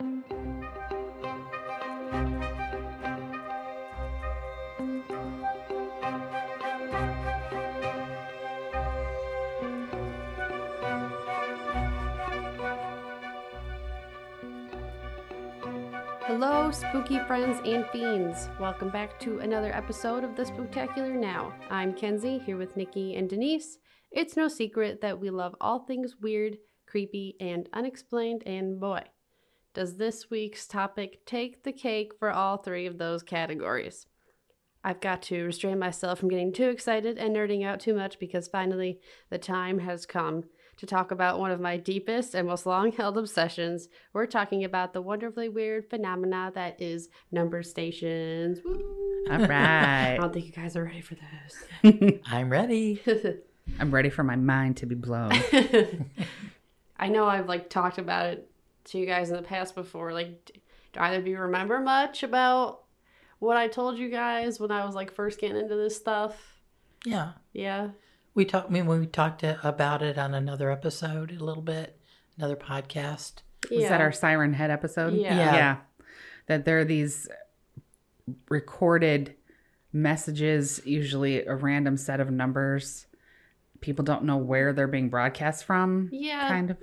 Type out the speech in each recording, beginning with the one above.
Hello, spooky friends and fiends. Welcome back to another episode of The Spooktacular Now. I'm Kenzie, here with Nikki and Denise. It's no secret that we love all things weird, creepy, and unexplained, and boy, does this week's topic take the cake for all three of those categories. I've got to restrain myself from getting too excited and nerding out too much because finally the time has come to talk about one of my deepest and most long held obsessions. We're talking about the wonderfully weird phenomena that is number stations. Woo! All right. I don't think you guys are ready for this. I'm ready. I'm ready for my mind to be blown. I know I've like talked about it to you guys in the past before. Like, do either of you remember much about what I told you guys when I was like first getting into this stuff? Yeah. Yeah. We talked I mean we talked uh, about it on another episode a little bit, another podcast. Was that our Siren Head episode? Yeah. Yeah. That there are these recorded messages, usually a random set of numbers. People don't know where they're being broadcast from. Yeah, Kind of.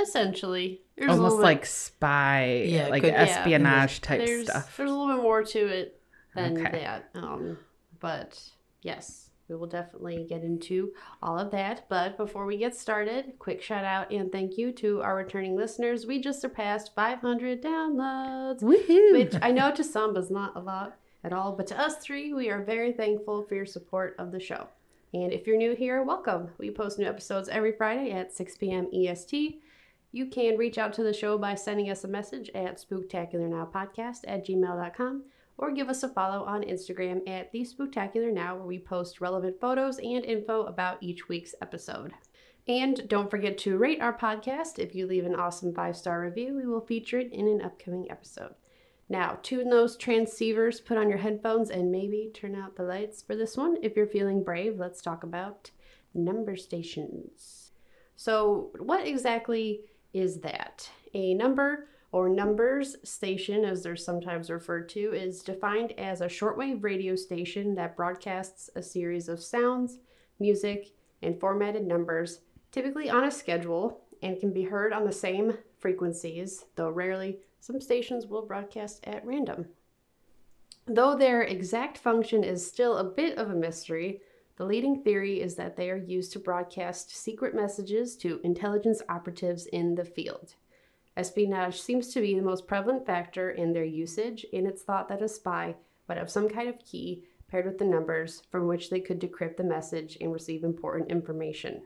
essentially. There's Almost little bit- like spy, Yeah, like good- yeah, espionage type there's, stuff. There's a little bit more to it than Okay. that. Um, but yes, we will definitely get into all of that. But before we get started, quick shout out and thank you to our returning listeners. We just surpassed 500 downloads, Woohoo! which I know to some is not a lot at all, but to us three, we are very thankful for your support of the show. And if you're new here, welcome. We post new episodes every Friday at 6 p.m. EST. You can reach out to the show by sending us a message at spooktacularnowpodcast at gmail.com or give us a follow on Instagram at the Spooktacular Now, where we post relevant photos and info about each week's episode. And don't forget to rate our podcast. If you leave an awesome five star review, we will feature it in an upcoming episode. Now, tune those transceivers, put on your headphones, and maybe turn out the lights for this one. If you're feeling brave, let's talk about number stations. So, what exactly is that? A number or numbers station, as they're sometimes referred to, is defined as a shortwave radio station that broadcasts a series of sounds, music, and formatted numbers, typically on a schedule, and can be heard on the same frequencies, though rarely some stations will broadcast at random. Though their exact function is still a bit of a mystery, the leading theory is that they are used to broadcast secret messages to intelligence operatives in the field. Espionage seems to be the most prevalent factor in their usage, and it's thought that a spy would have some kind of key paired with the numbers from which they could decrypt the message and receive important information.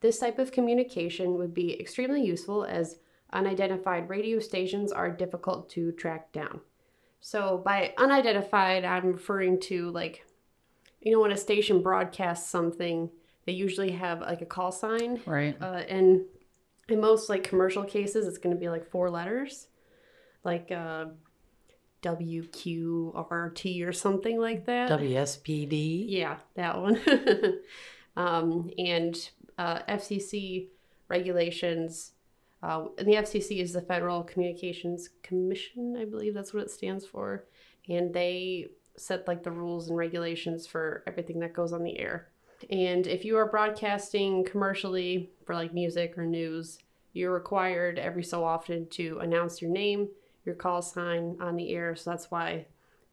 This type of communication would be extremely useful as unidentified radio stations are difficult to track down. So, by unidentified, I'm referring to like, you know, when a station broadcasts something, they usually have like a call sign. right. Uh, and in most like commercial cases, it's going to be like four letters, like uh, WQRT or something like that. WSPD. Yeah, that one. um, and uh, FCC regulations. Uh, and the FCC is the Federal Communications Commission, I believe that's what it stands for. And they set like the rules and regulations for everything that goes on the air. And if you are broadcasting commercially for like music or news, you're required every so often to announce your name, your call sign on the air. So that's why,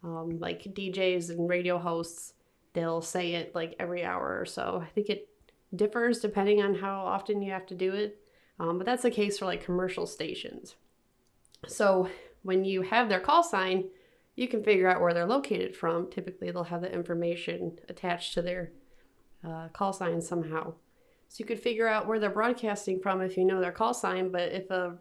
um, like DJs and radio hosts, they'll say it like every hour or so. I think it differs depending on how often you have to do it. Um, but that's the case for like commercial stations. So when you have their call sign, you can figure out where they're located from. Typically, they'll have the information attached to their uh, call sign somehow. So you could figure out where they're broadcasting from if you know their call sign. But if a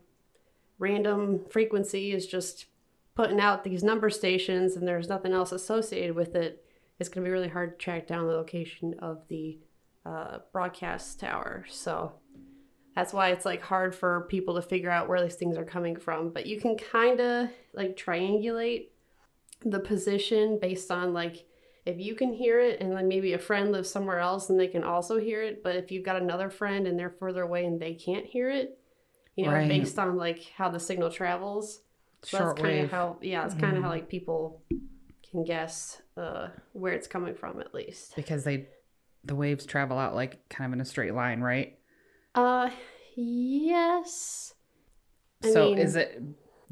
random frequency is just putting out these number stations and there's nothing else associated with it, it's going to be really hard to track down the location of the uh, broadcast tower. So that's why it's like hard for people to figure out where these things are coming from. But you can kind of like triangulate the position based on like if you can hear it and then maybe a friend lives somewhere else and they can also hear it but if you've got another friend and they're further away and they can't hear it you know, Right. based on like how the signal travels. So that's kind of how, yeah, it's kind of how like people can guess uh, where it's coming from at least. because they the waves travel out like kind of in a straight line, right? Uh, yes. I so mean- is it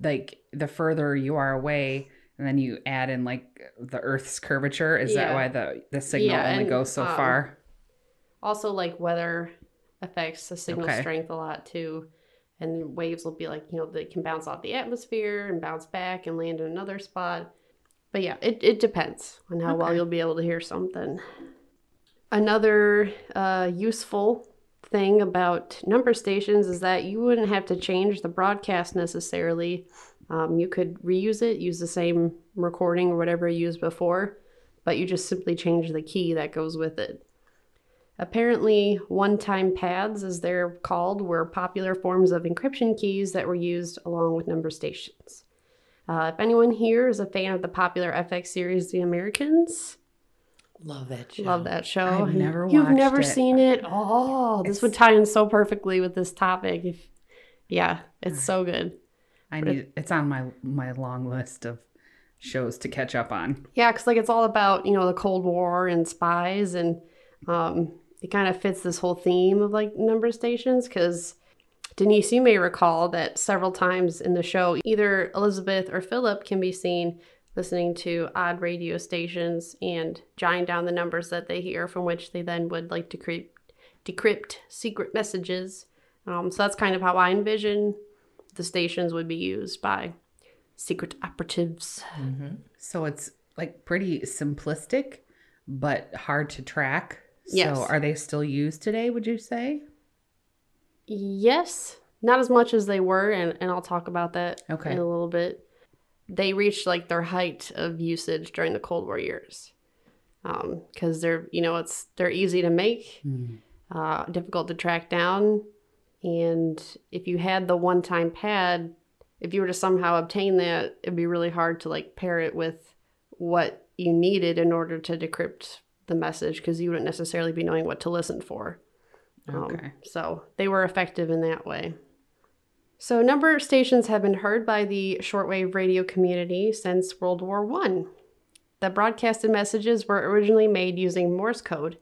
like the further you are away and then you add in like the earth's curvature is that why the the signal Yeah, only and, goes so um, far Also, like weather affects the signal Okay. strength a lot too. And waves will be like, you know, they can bounce off the atmosphere and bounce back and land in another spot. But yeah, it, it depends on how well you'll be able to hear something. Another uh, useful thing about number stations is that you wouldn't have to change the broadcast necessarily. Um, you could reuse it, use the same recording or whatever you used before, but you just simply change the key that goes with it. Apparently, one time pads, as they're called, were popular forms of encryption keys that were used along with number stations. Uh, if anyone here is a fan of the popular FX series The Americans, Love that show. love that show. I've never You've never it. seen it? Oh, this would tie in so perfectly with this topic. If, yeah, it's so good. i need it's on my my long list of shows to catch up on Yeah, because like it's all about you know the Cold War and spies, and um, it kind of fits this whole theme of like number stations. Because Denise, you may recall that several times in the show, either Elizabeth or Philip can be seen listening to odd radio stations and jotting down the numbers that they hear, from which they then would like to decrypt decrypt secret messages. Um, so that's kind of how I envision the stations would be used by secret operatives. so it's like pretty simplistic but hard to track Yes. so are they still used today would you say Yes, not as much as they were, and, and I'll talk about that Okay. in a little bit. They reached like their height of usage during the Cold War years, because they're you know it's they're easy to make, uh, difficult to track down, and if you had the one time pad, if you were to somehow obtain that, it'd be really hard to like pair it with what you needed in order to decrypt the message because you wouldn't necessarily be knowing what to listen for. Um, Okay. so they were effective in that way. So a number of stations have been heard by the shortwave radio community since World War One. The broadcasted messages were originally made using Morse code,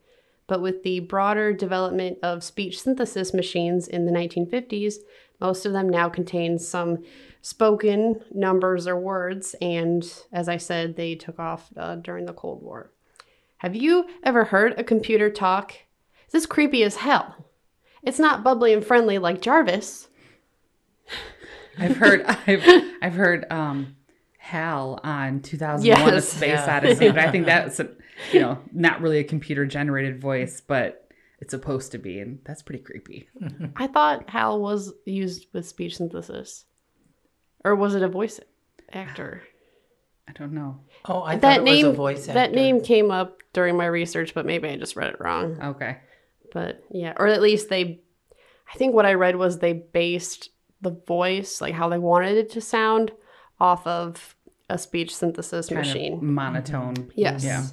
but with the broader development of speech synthesis machines in the 1950s, most of them now contain some spoken numbers or words, and as I said, they took off uh, during the Cold War. Have you ever heard a computer talk? This is creepy as hell. It's not bubbly and friendly like Jarvis. I've heard I've I've heard um Hal on 2001 A Yes. Space Yeah. Odyssey, but I think that's a, you know, not really a computer generated voice, but it's supposed to be and that's pretty creepy. I thought Hal was used with speech synthesis. Or was it a voice actor? I don't know. Oh, I thought that it name was a voice actor. that name came up during my research, but maybe I just read it wrong. Okay. But yeah, or at least they I think what I read was they based the voice, like how they wanted it to sound, off of a speech synthesis Kind machine. monotone. Yes. Yeah.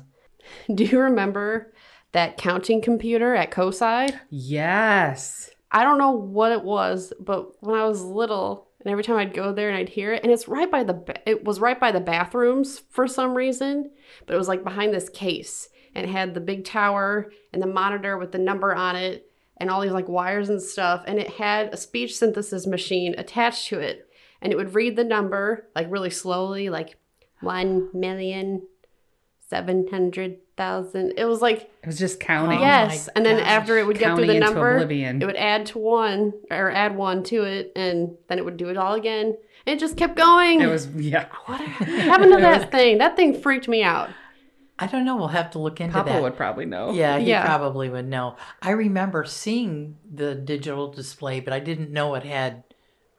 Do you remember that counting computer at COSI? Yes. I don't know what it was, but when I was little, and every time I'd go there and I'd hear it, and it's right by the ba- it was right by the bathrooms for some reason, but it was like behind this case and it had the big tower and the monitor with the number on it and all these like wires and stuff, and it had a speech synthesis machine attached to it, and it would read the number like really slowly, like one million seven hundred thousand. It was like It was just counting. Oh yes, my and then gosh. after it would get through the number, oblivion. it would add to one or add one to it, and then it would do it all again. And it just kept going. It was yeah. what happened to that thing? That thing freaked me out. I don't know. We'll have to look into Papa that. Papa would probably know. Yeah, he Yeah. probably would know. I remember seeing the digital display, but I didn't know it had,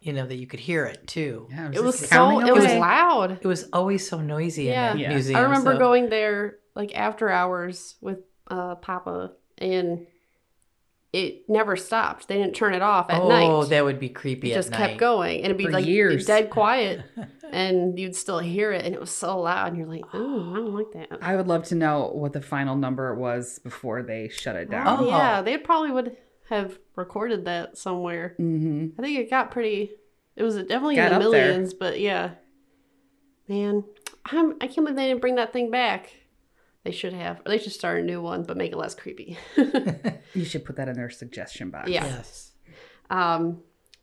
you know, that you could hear it too. Yeah, It was just so counting it was loud. It was always so noisy Yeah. in that Yeah. museum. I remember so- going there like after hours with uh, Papa, and it never stopped. They didn't turn it off at oh, night. Oh, that would be creepy. it just at kept going, and it'd be For like years. dead quiet, and you'd still hear it, and it was so loud, and you're like, oh, I don't like that. I would love to know what the final number was before they shut it down. Oh. Yeah, they probably would have recorded that somewhere. Mm-hmm. I think it got pretty. It was definitely Got in the up there. millions, but yeah, man, I'm I can't believe they didn't bring that thing back. They should have. Or they should start a new one, but make it less creepy. You should put that in their suggestion box. Yeah. Yes. Um,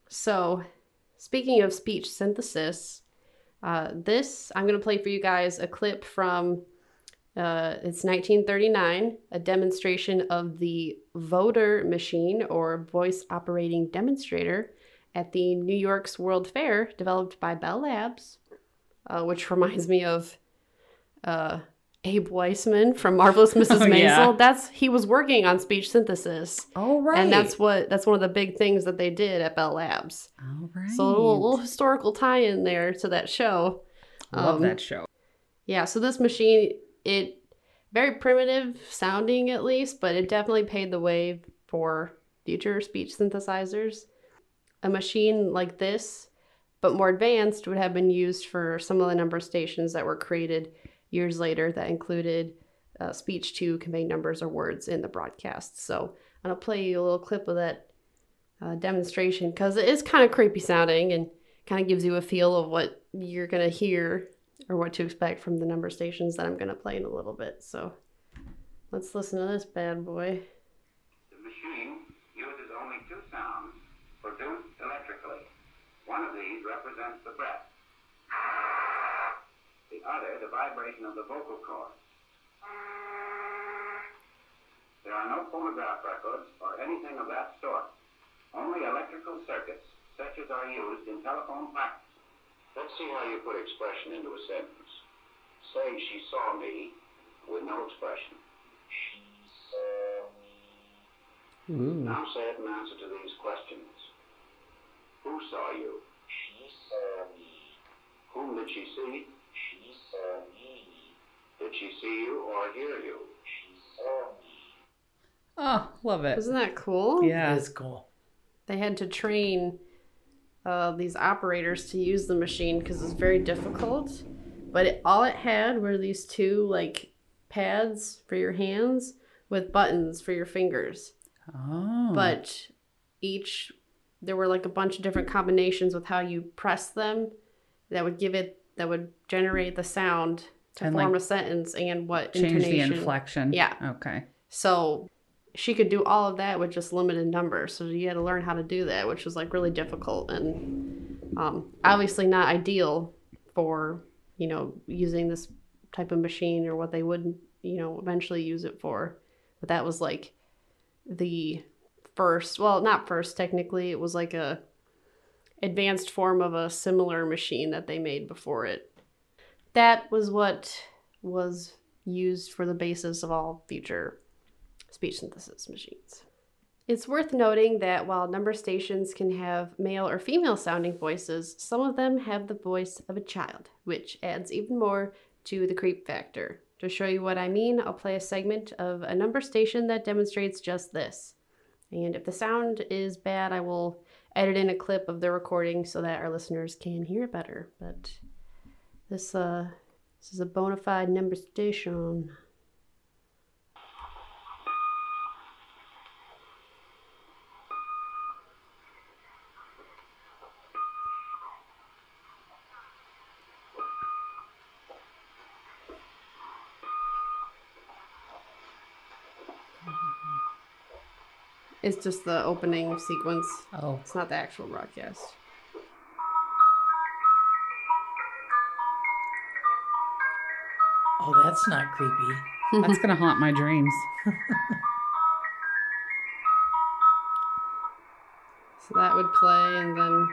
so, speaking of speech synthesis, uh, this I'm going to play for you guys a clip from uh, it's 1939, a demonstration of the Voder machine or voice operating demonstrator at the New York's World Fair, developed by Bell Labs, uh, which reminds me of uh, Abe Weissman from Marvelous Mrs. Oh, Maisel. yeah. That's he was working on speech synthesis. Oh right. And that's what that's one of the big things that they did at Bell Labs. all right. So a little, little historical tie in there to that show. Love um, that show. Yeah, so this machine, it very primitive sounding at least, but it definitely paved the way for future speech synthesizers. A machine like this, but more advanced, would have been used for some of the number stations that were created years later that included uh, speech to convey numbers or words in the broadcast. So I'm gonna play you a little clip of that uh, demonstration because it is kind of creepy sounding and kind of gives you a feel of what you're gonna hear or what to expect from the number stations that I'm gonna play in a little bit. So let's listen to this bad boy. The machine uses only two sounds produced electrically. One of these represents the breath. The other, the vibration of the vocal cords. There are no phonograph records or anything of that sort. Only electrical circuits, such as are used in telephone practice. Let's see how you put expression into a sentence. Say she saw me with no expression. She saw me. Ooh. Now say it in answer to these questions. Who saw you? She saw me. Whom did she see? She saw me. Did she see you or hear you? She saw me. Oh, love it. Isn't that cool? Yeah. It is cool. They had to train uh, these operators to use the machine because it's very difficult. But it, all it had were these two like pads for your hands with buttons for your fingers. Oh. but each there were like a bunch of different combinations with how you press them that would give it that would generate the sound to And, form like, a sentence and what change the intonation. inflection. Yeah. Okay. So she could do all of that with just limited numbers. So you had to learn how to do that, which was like really difficult and um, obviously not ideal for you know using this type of machine or what they would you know eventually use it for. But that was like the first, well, not first technically. It was like a advanced form of a similar machine that they made before it. That was what was used for the basis of all future speech synthesis machines. It's worth noting that while number stations can have male or female sounding voices, some of them have the voice of a child, which adds even more to the creep factor. To show you what I mean, I'll play a segment of a number station that demonstrates just this. And if the sound is bad, I will edit in a clip of the recording so that our listeners can hear it better. But this uh this is a bona fide number station. It's just the opening sequence. Oh. It's not the actual broadcast. Oh, that's not creepy. That's gonna haunt my dreams. So that would play, and then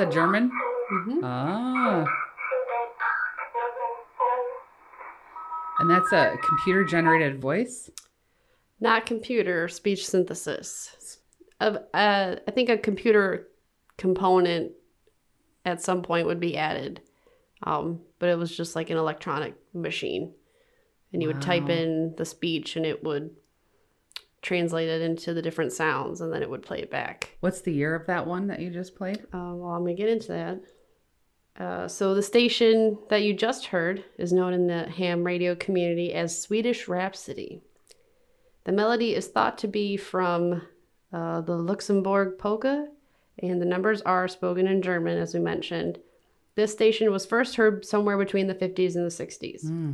that German? Mhm. Ah. And that's a computer generated voice? not computer speech synthesis. Of uh, I think a computer component at some point would be added, um, but it was just like an electronic machine. and you would type in the speech and it would translate it into the different sounds and then it would play it back. What's the year of that one that you just played? Uh, well, I'm going to get into that. Uh, so, the station that you just heard is known in the ham radio community as Swedish Rhapsody. The melody is thought to be from uh, the Luxembourg polka, and the numbers are spoken in German, as we mentioned. This station was first heard somewhere between the 50s and the 60s Hmm.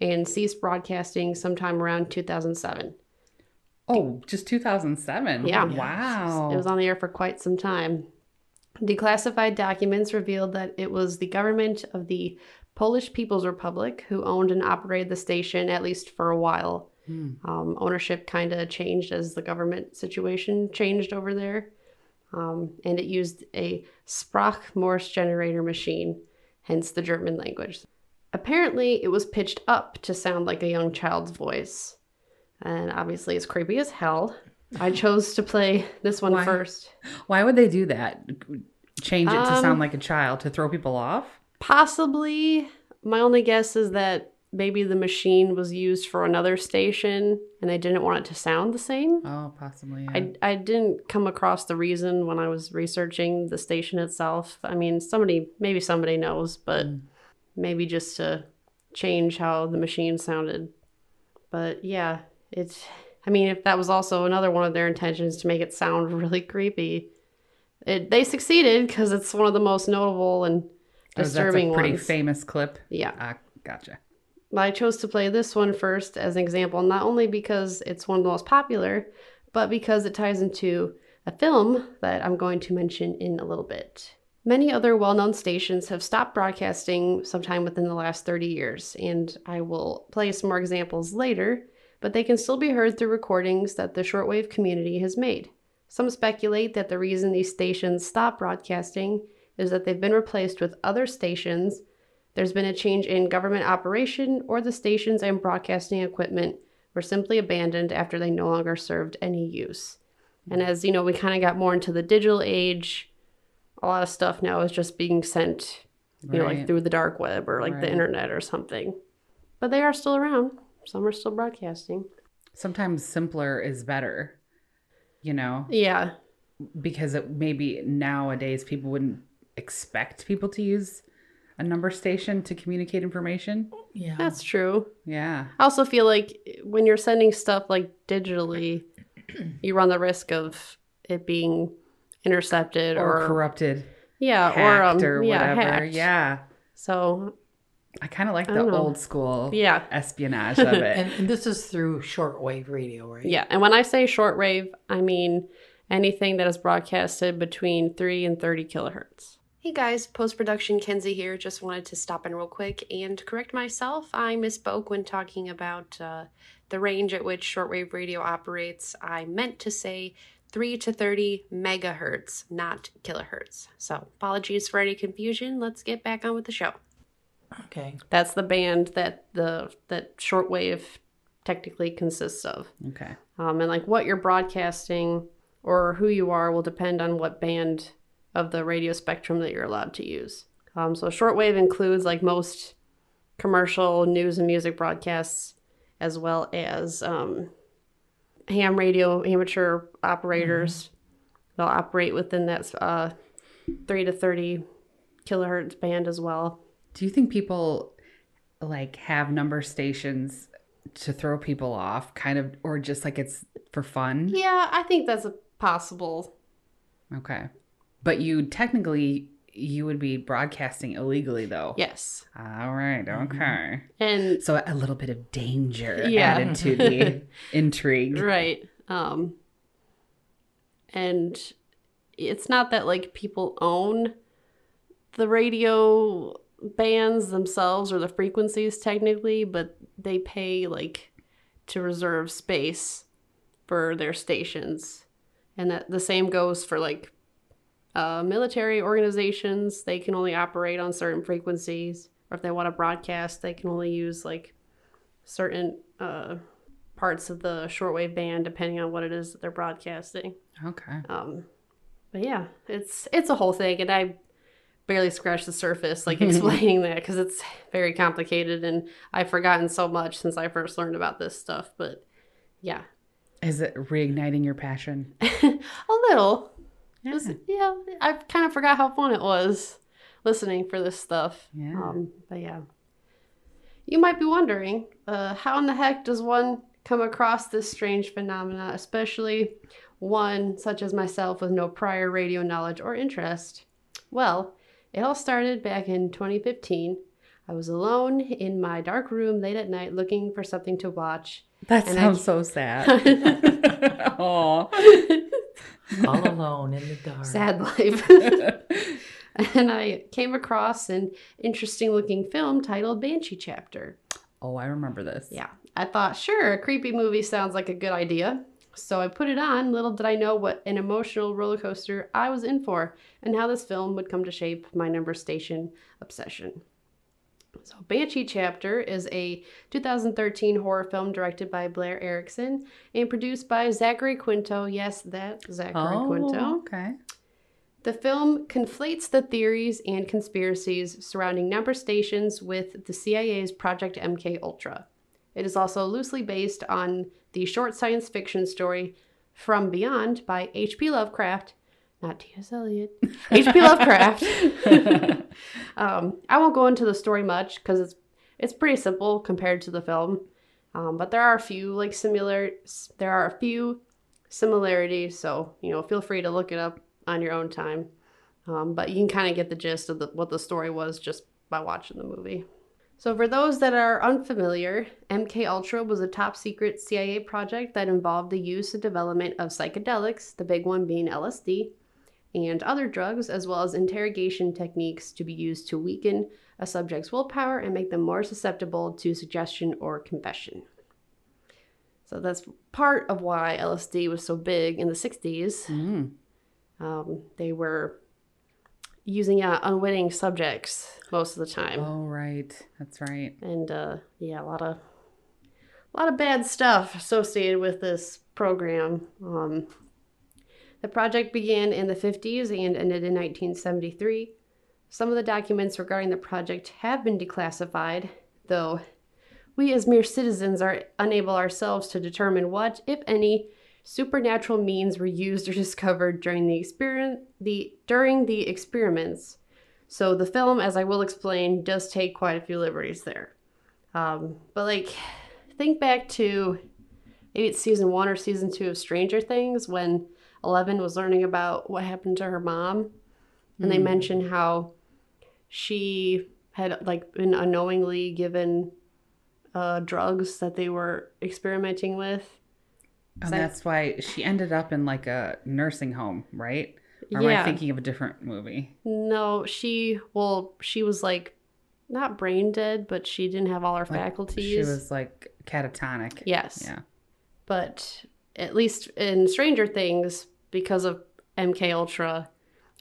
and ceased broadcasting sometime around 2007. Oh, just 2007. Yeah. Wow. It was on the air for quite some time. Declassified documents revealed that it was the government of the Polish People's Republic who owned and operated the station, at least for a while. Hmm. Um, ownership kind of changed as the government situation changed over there. Um, and it used a Sprach Morse generator machine, hence the German language. Apparently, it was pitched up to sound like a young child's voice. And obviously, it's creepy as hell. I chose to play this one Why? first. Why would they do that? Change it to Um, sound like a child to throw people off? Possibly, my only guess is that maybe the machine was used for another station and they didn't want it to sound the same. Oh, possibly. Yeah. I, I didn't come across the reason when I was researching the station itself. I mean, somebody, maybe somebody knows, but Mm. maybe just to change how the machine sounded. But yeah, it's, I mean, if that was also another one of their intentions to make it sound really creepy, it, they succeeded because it's one of the most notable and Oh, that's disturbing a pretty ones. famous clip. yeah. Ah, gotcha. I chose to play this one first as an example, not only because it's one of the most popular, but because it ties into a film that I'm going to mention in a little bit. Many other well known stations have stopped broadcasting sometime within the last 30 years, and I will play some more examples later, but they can still be heard through recordings that the shortwave community has made. Some speculate that the reason these stations stopped broadcasting is that they've been replaced with other stations there's been a change in government operation, or the stations and broadcasting equipment were simply abandoned after they no longer served any use. And as you know, we kind of got more into the digital age. A lot of stuff now is just being sent, you know, like through the dark web or like the internet or something. But they are still around. Some are still broadcasting. Sometimes simpler is better, you know, Yeah, because it, maybe nowadays people wouldn't expect people to use a number station to communicate information. Yeah. that's true. Yeah. I also feel like when you're sending stuff like digitally, you run the risk of it being intercepted Or, or, corrupted, yeah, or, um, or yeah, whatever. hacked. Yeah. So I kind of like the old school yeah, espionage of it. And, and this is through shortwave radio, right? yeah. And when I say shortwave, I mean anything that is broadcasted between three and thirty kilohertz. Hey guys, post production Kenzie here. Just wanted to stop in real quick and correct myself. I misspoke when talking about uh, the range at which shortwave radio operates. I meant to say 3 to 30 megahertz, not kilohertz. So apologies for any confusion. Let's get back on with the show. Okay. That's the band that the that shortwave technically consists of. okay. Um, and like what you're broadcasting or who you are will depend on what band of the radio spectrum that you're allowed to use. Um, so shortwave includes like most commercial news and music broadcasts, as well as um, ham radio amateur operators. They'll operate within that uh, three to thirty kilohertz band as well. Do you think people like have number stations to throw people off, kind of, or just like it's for fun? Yeah, I think that's a possible. Okay. But you technically you would be broadcasting illegally though. Yes, All right. Okay. and So a little bit of danger Yeah. added to the intrigue. right um and it's not that like people own the radio bands themselves or the frequencies technically but they pay like to reserve space for their stations and that the same goes for like uh, military organizations they can only operate on certain frequencies or if they want to broadcast they can only use like certain uh, parts of the shortwave band depending on what it is that they're broadcasting. Okay. Um, but yeah, it's it's a whole thing, and I barely scratched the surface, like explaining that because it's very complicated and I've forgotten so much since I first learned about this stuff. But yeah, Is it reigniting your passion? a little. Yeah. Just- yeah, I kind of forgot how fun it was listening for this stuff. Yeah. Um, but yeah. You might be wondering, uh, how in the heck does one come across this strange phenomena, especially one such as myself with no prior radio knowledge or interest? Well, it all started back in 2015. I was alone in my dark room late at night looking for something to watch. That And I- sounds so sad. Aw. All alone in the dark. Sad life. and I came across an interesting looking film titled Banshee Chapter. oh, I remember this. Yeah, I thought, sure, a creepy movie sounds like a good idea. So I put it on. Little did I know what an emotional roller coaster I was in for and how this film would come to shape my number station obsession. So, Banshee Chapter is a 2013 horror film directed by Blair Erickson and produced by Zachary Quinto. Yes, that Zachary Oh, Quinto. okay. The film conflates the theories and conspiracies surrounding number stations with the CIA's Project MK Ultra. It is also loosely based on the short science fiction story From Beyond by H.P. Lovecraft, not T.S. Eliot. H.P. Lovecraft. um, I won't go into the story much because it's it's pretty simple compared to the film, um, but there are a few like similar. There are a few similarities, so you know feel free to look it up on your own time. Um, but you can kind of get the gist of the, what the story was just by watching the movie. So for those that are unfamiliar, MK Ultra was a top secret CIA project that involved the use and development of psychedelics, the big one being LSD, and other drugs, as well as interrogation techniques to be used to weaken a subject's willpower and make them more susceptible to suggestion or confession. So that's part of why LSD was so big in the 60s. Mm. Um, they were using uh, unwitting subjects most of the time, Oh, right. That's right. and uh, yeah, a lot of a lot of bad stuff associated with this program. Um, the project began in the 50s and ended in 1973. Some of the documents regarding the project have been declassified, though we as mere citizens are unable ourselves to determine what, if any, supernatural means were used or discovered during the experiment the during the experiments. So the film, as I will explain, does take quite a few liberties there. Um, but like, think back to maybe it's season one or season two of Stranger Things when Eleven was learning about what happened to her mom, and they mentioned how she had like been unknowingly given uh, drugs that they were experimenting with. And that's why she ended up in like a nursing home, right? Or am I Yeah. thinking of a different movie? No, she well, she was like not brain dead, but she didn't have all her Like, faculties. She was like catatonic. yes. Yeah. But at least in Stranger Things, because of MK Ultra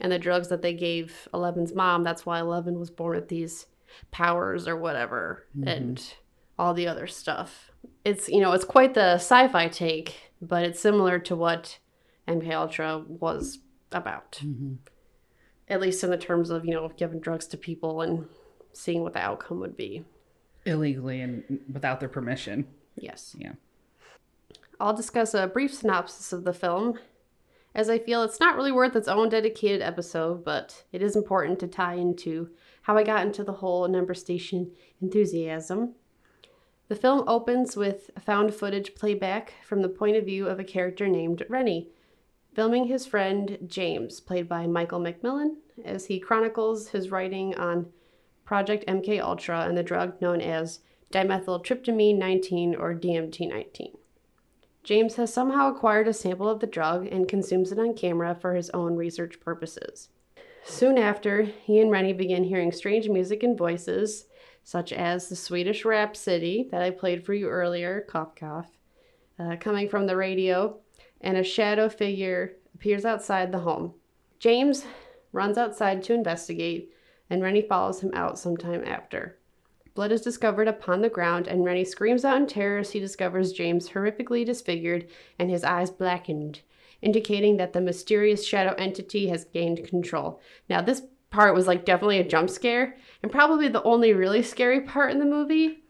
and the drugs that they gave Eleven's mom, that's why Eleven was born with these powers or whatever, mm-hmm. and all the other stuff. It's you know it's quite the sci-fi take, but it's similar to what MK Ultra was about. Mm-hmm. At least in the terms of you know giving drugs to people and seeing what the outcome would be. Illegally and without their permission. Yes. Yeah. I'll discuss a brief synopsis of the film, as I feel it's not really worth its own dedicated episode, but it is important to tie into how I got into the whole number station enthusiasm. The film opens with found footage playback from the point of view of a character named Rennie, filming his friend James, played by Michael McMillian, as he chronicles his writing on Project MK Ultra and the drug known as dimethyltryptamine 19 or DMT 19. James has somehow acquired a sample of the drug and consumes it on camera for his own research purposes. Soon after, he and Rennie begin hearing strange music and voices, such as the Swedish Rhapsody that I played for you earlier, cough cough, uh, coming from the radio, and a shadow figure appears outside the home. James runs outside to investigate, and Rennie follows him out sometime after. Blood is discovered upon the ground, and Rennie screams out in terror as he discovers James horrifically disfigured and his eyes blackened, indicating that the mysterious shadow entity has gained control. Now, this part was like definitely a jump scare and probably the only really scary part in the movie.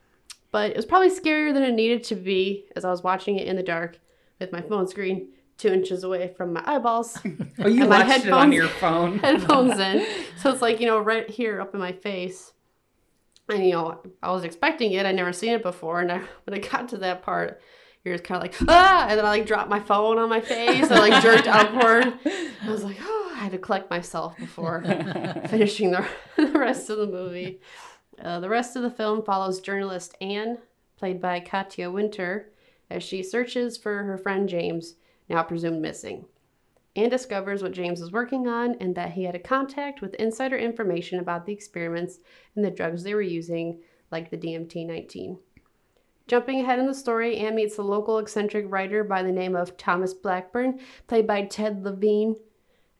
But it was probably scarier than it needed to be as I was watching it in the dark with my phone screen two inches away from my eyeballs, Oh, you watched it on your phone. headphones in. So it's like, you know, right here up in my face. And, you know, I was expecting it. I'd never seen it before. And I, when I got to that part, you're just kind of like, ah! And then I like dropped my phone on my face. I like jerked upward. I was like, oh, I had to collect myself before finishing the, the rest of the movie. Uh, the rest of the film follows journalist Anne, played by Katia Winter, as she searches for her friend James, now presumed missing. Anne discovers what James is working on and that he had a contact with insider information about the experiments and the drugs they were using, like the DMT 19. Jumping ahead in the story, Anne meets a local eccentric writer by the name of Thomas Blackburn, played by Ted Levine.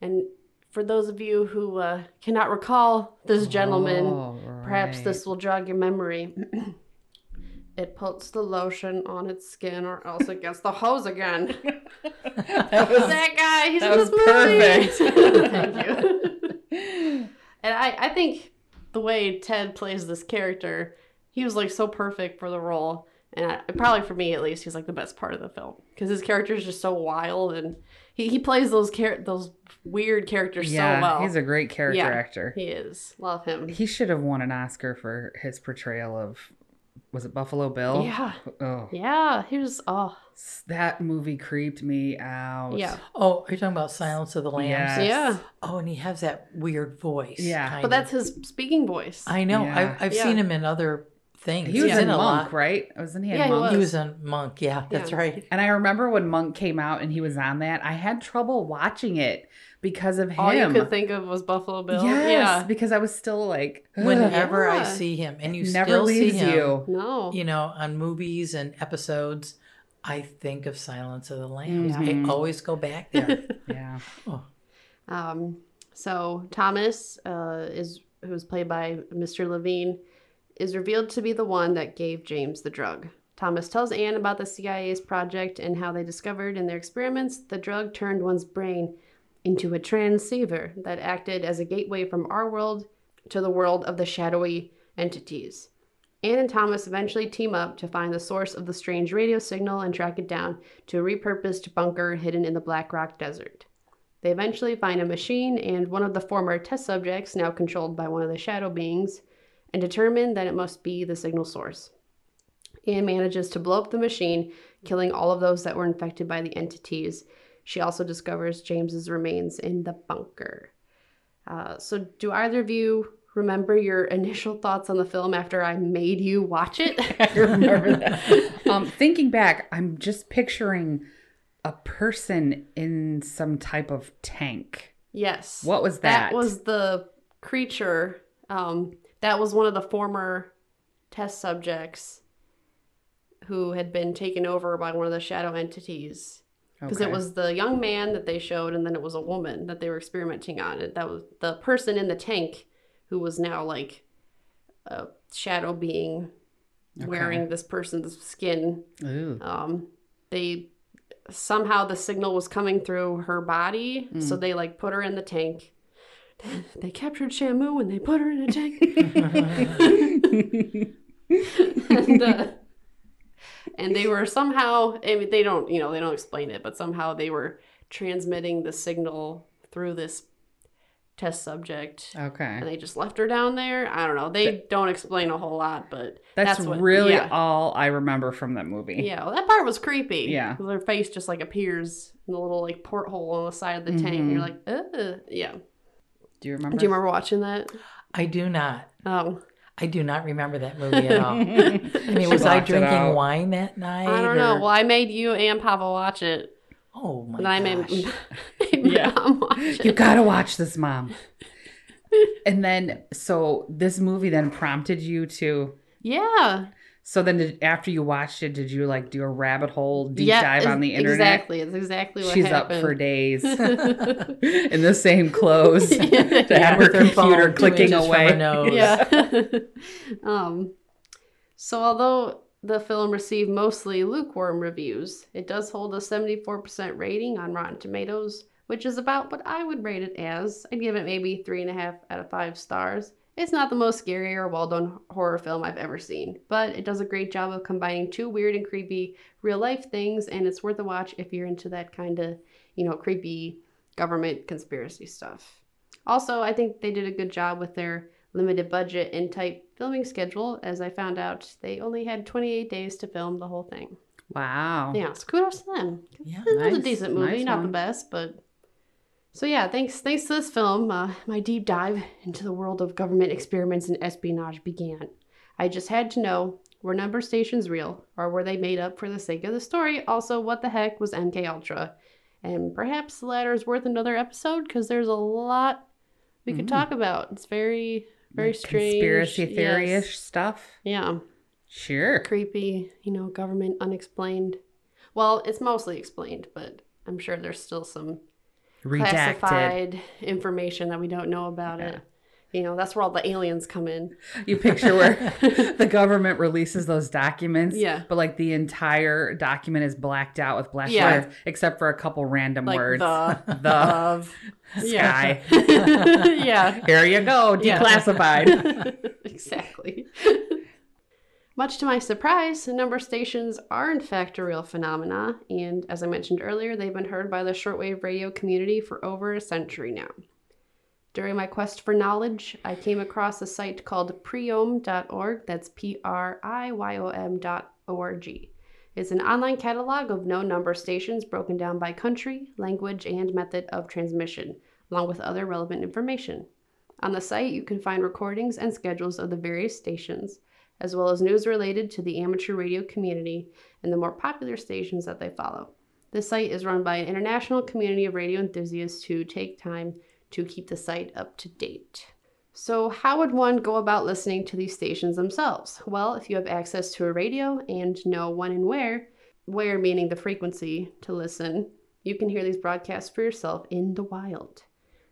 And for those of you who uh, cannot recall this gentleman, Oh, perhaps this will jog your memory. it puts the lotion on its skin, or else it gets the hose again. that was that guy, he's that in this movie. perfect. Thank you. And I, I think the way Ted plays this character, he was like so perfect for the role. And I, probably for me at least, he's like the best part of the film because his character is just so wild and he, he plays those char- those weird characters yeah, so well. he's a great character Yeah. actor. he is. Love him. He should have won an Oscar for his portrayal of was it Buffalo Bill? Yeah. Oh, Yeah, he was. Oh, that movie creeped me out. yeah. Oh, are you talking about Silence of the Lambs? Yes. Yeah. Oh, and he has that weird voice. Yeah. kind But of. that's his speaking voice. I know. Yeah. I, I've Yeah. seen him in other things. He was He's in a Monk, lot. right? Wasn't he in Yeah, he Monk? was. He was in Monk. Yeah, that's Yeah. right. And I remember when Monk came out and he was on that, I had trouble watching it because of him. All you could think of was Buffalo Bill. Yes, Yeah. because I was still like, "Ugh, Whenever I see him, and you never still see him, you. No. you know, on movies and episodes, I think of Silence of the Lambs. Mhm. I always go back there. Yeah. Um, so Thomas uh, is who's played by Mr. Levine is revealed to be the one that gave James the drug. Thomas tells Anne about the CIA's project and how they discovered in their experiments the drug turned one's brain into a transceiver that acted as a gateway from our world to the world of the shadowy entities. Anne and Thomas eventually team up to find the source of the strange radio signal and track it down to a repurposed bunker hidden in the Black Rock Desert. They eventually find a machine and one of the former test subjects, now controlled by one of the shadow beings, and determine that it must be the signal source. Anne manages to blow up the machine, killing all of those that were infected by the entities. She also discovers James's remains in the bunker. Uh, so, do either of you remember your initial thoughts on the film after I made you watch it? I remember that. Um, thinking back, I'm just picturing a person in some type of tank. Yes. What was that? That was the creature. Um, that was one of the former test subjects who had been taken over by one of the shadow entities. Because Okay. it was the young man that they showed, and then it was a woman that they were experimenting on. And that was the person in the tank who was now like a shadow being wearing this person's skin Ooh. um, they somehow the signal was coming through her body, so Hmm. they like put her in the tank. They captured Shamu and they put her in a tank. and, uh, and they were somehow, I mean, they don't, you know, they don't explain it, but somehow they were transmitting the signal through this test subject. Okay. And they just left her down there. I don't know. They don't explain a whole lot, but That's, that's, what, really yeah. all I remember from that movie. Yeah, well, that part was creepy. Yeah. Her face just like appears in the little like porthole on the side of the tank. And you're like, Ugh. yeah. Do you remember? Do you remember watching that? I do not. Oh, I do not remember that movie at all. I mean, was I drinking wine that night? I don't know. Well, I made you and Pavel watch it, oh my god. and then I made, gosh. made Yeah. Mom watch it. You gotta watch this, mom. and then, so this movie then prompted you to. Yeah. So then, did, after you watched it, did you like do a rabbit hole deep yeah, dive on the it's- internet? Exactly. It's exactly what She's happened. up for days in the same clothes to Yeah, have her With her phone computer clicking inches from away. her nose. yeah. um, so although the film received mostly lukewarm reviews, it does hold a 74% rating on Rotten Tomatoes, which is about what I would rate it as. I'd give it maybe three and a half out of five stars. It's not the most scary or well done horror film I've ever seen, but it does a great job of combining two weird and creepy real life things, and it's worth a watch if you're into that kind of, you know, creepy government conspiracy stuff. Also, I think they did a good job with their limited budget and tight filming schedule. As I found out, they only had 28 days to film the whole thing. Wow. Yeah, so kudos to them. Yeah, It was a nice- decent movie, nice not the one. best, but so yeah. Thanks, thanks to this film, uh, my deep dive into the world of government experiments and espionage began. I just had to know were number stations real, or were they made up for the sake of the story? Also, what the heck was MK Ultra? And perhaps the latter is worth another episode because there's a lot we could Mm. talk about. It's very, very Like strange. Conspiracy theory ish Yes. stuff. Yeah Sure. creepy, you know, government unexplained. Well, it's mostly explained, but I'm sure there's still some Redacted. classified information that we don't know about it. You know, that's where all the aliens come in. You picture where the government releases those documents, Yeah. but like the entire document is blacked out with black Yeah. words, except for a couple random Like words. the, The of, sky. yeah. Here you go, Yeah. declassified. exactly. Much to my surprise, number stations are in fact a real phenomena, and as I mentioned earlier, they've been heard by the shortwave radio community for over a century now. During my quest for knowledge, I came across a site called priyom.org. That's P R I Y O M dot O R G. It's an online catalog of known number stations broken down by country, language, and method of transmission, along with other relevant information. On the site, you can find recordings and schedules of the various stations, as well as news related to the amateur radio community and the more popular stations that they follow. This site is run by an international community of radio enthusiasts who take time to keep the site up to date. So, how would one go about listening to these stations themselves? Well, if you have access to a radio and know when and where, where meaning the frequency to listen, you can hear these broadcasts for yourself in the wild.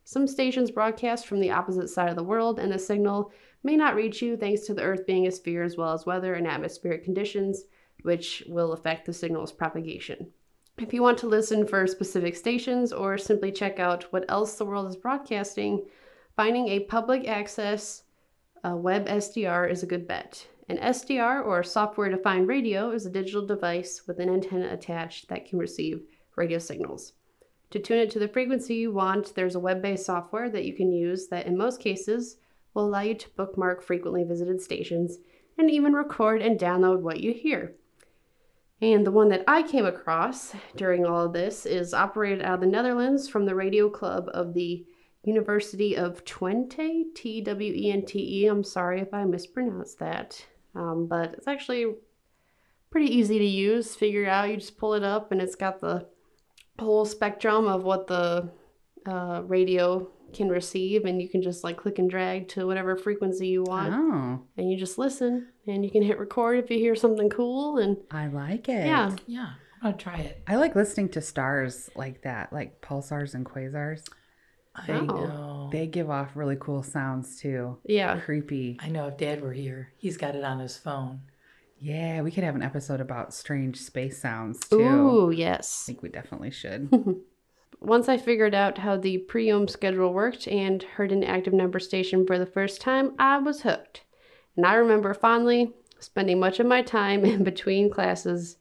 Some stations broadcast from the opposite side of the world, and the signal may not reach you thanks to the Earth being a sphere as well as weather and atmospheric conditions, which will affect the signal's propagation. If you want to listen for specific stations or simply check out what else the world is broadcasting, finding a public access uh, web SDR is a good bet. An SDR, or software defined radio, is a digital device with an antenna attached that can receive radio signals. To tune it to the frequency you want, there's a web based software that you can use that, in most cases, will allow you to bookmark frequently visited stations and even record and download what you hear. And the one that I came across during all of this is operated out of the Netherlands from the radio club of the University of Twente, T W E N T E. I'm sorry if I mispronounced that, um, but it's actually pretty easy to use. Figure out, you just pull it up, and it's got the whole spectrum of what the uh, radio can receive, and you can just like click and drag to whatever frequency you want, Oh, and you just listen, and you can hit record if you hear something cool, and I like it. yeah, Yeah, I'm gonna try it. I like listening to stars like that, like pulsars and quasars. I Oh. know. They give off really cool sounds too. yeah. Creepy. I know if Dad were here, he's got it on his phone. Yeah, we could have an episode about strange space sounds too. Ooh, yes. I think we definitely should. Once I figured out how the Priyom schedule worked and heard an active number station for the first time, I was hooked. And I remember fondly spending much of my time in between classes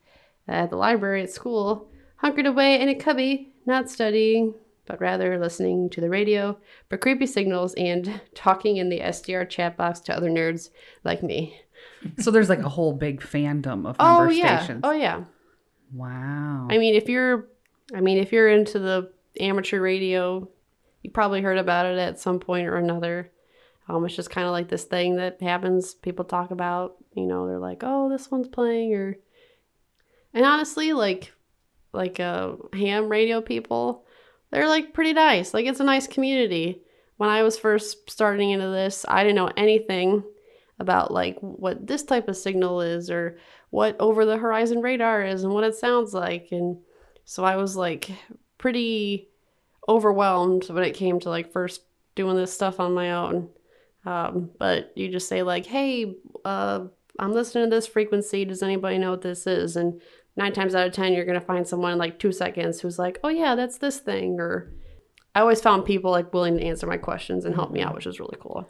at the library at school, hunkered away in a cubby, not studying, but rather listening to the radio for creepy signals and talking in the SDR chat box to other nerds like me. So there's like a whole big fandom of Oh yeah. stations. Oh yeah. Wow. I mean, if you're, I mean, if you're into the amateur radio, you probably heard about it at some point or another. Um, it's just kind of like this thing that happens. People talk about, you know, they're like, "Oh, this one's playing," or, and honestly, like, like uh, ham radio people, they're like pretty nice. Like, it's a nice community. When I was first starting into this, I didn't know anything about like what this type of signal is or what over the horizon radar is and what it sounds like. And so i was like pretty overwhelmed when it came to like first doing this stuff on my own. Um, but you just say like hey uh, i'm listening to this frequency. Does anybody know what this is? And nine times out of ten you're going to find someone in like two seconds who's like oh yeah that's this thing or I always found people like willing to answer my questions and help me out, which was really cool.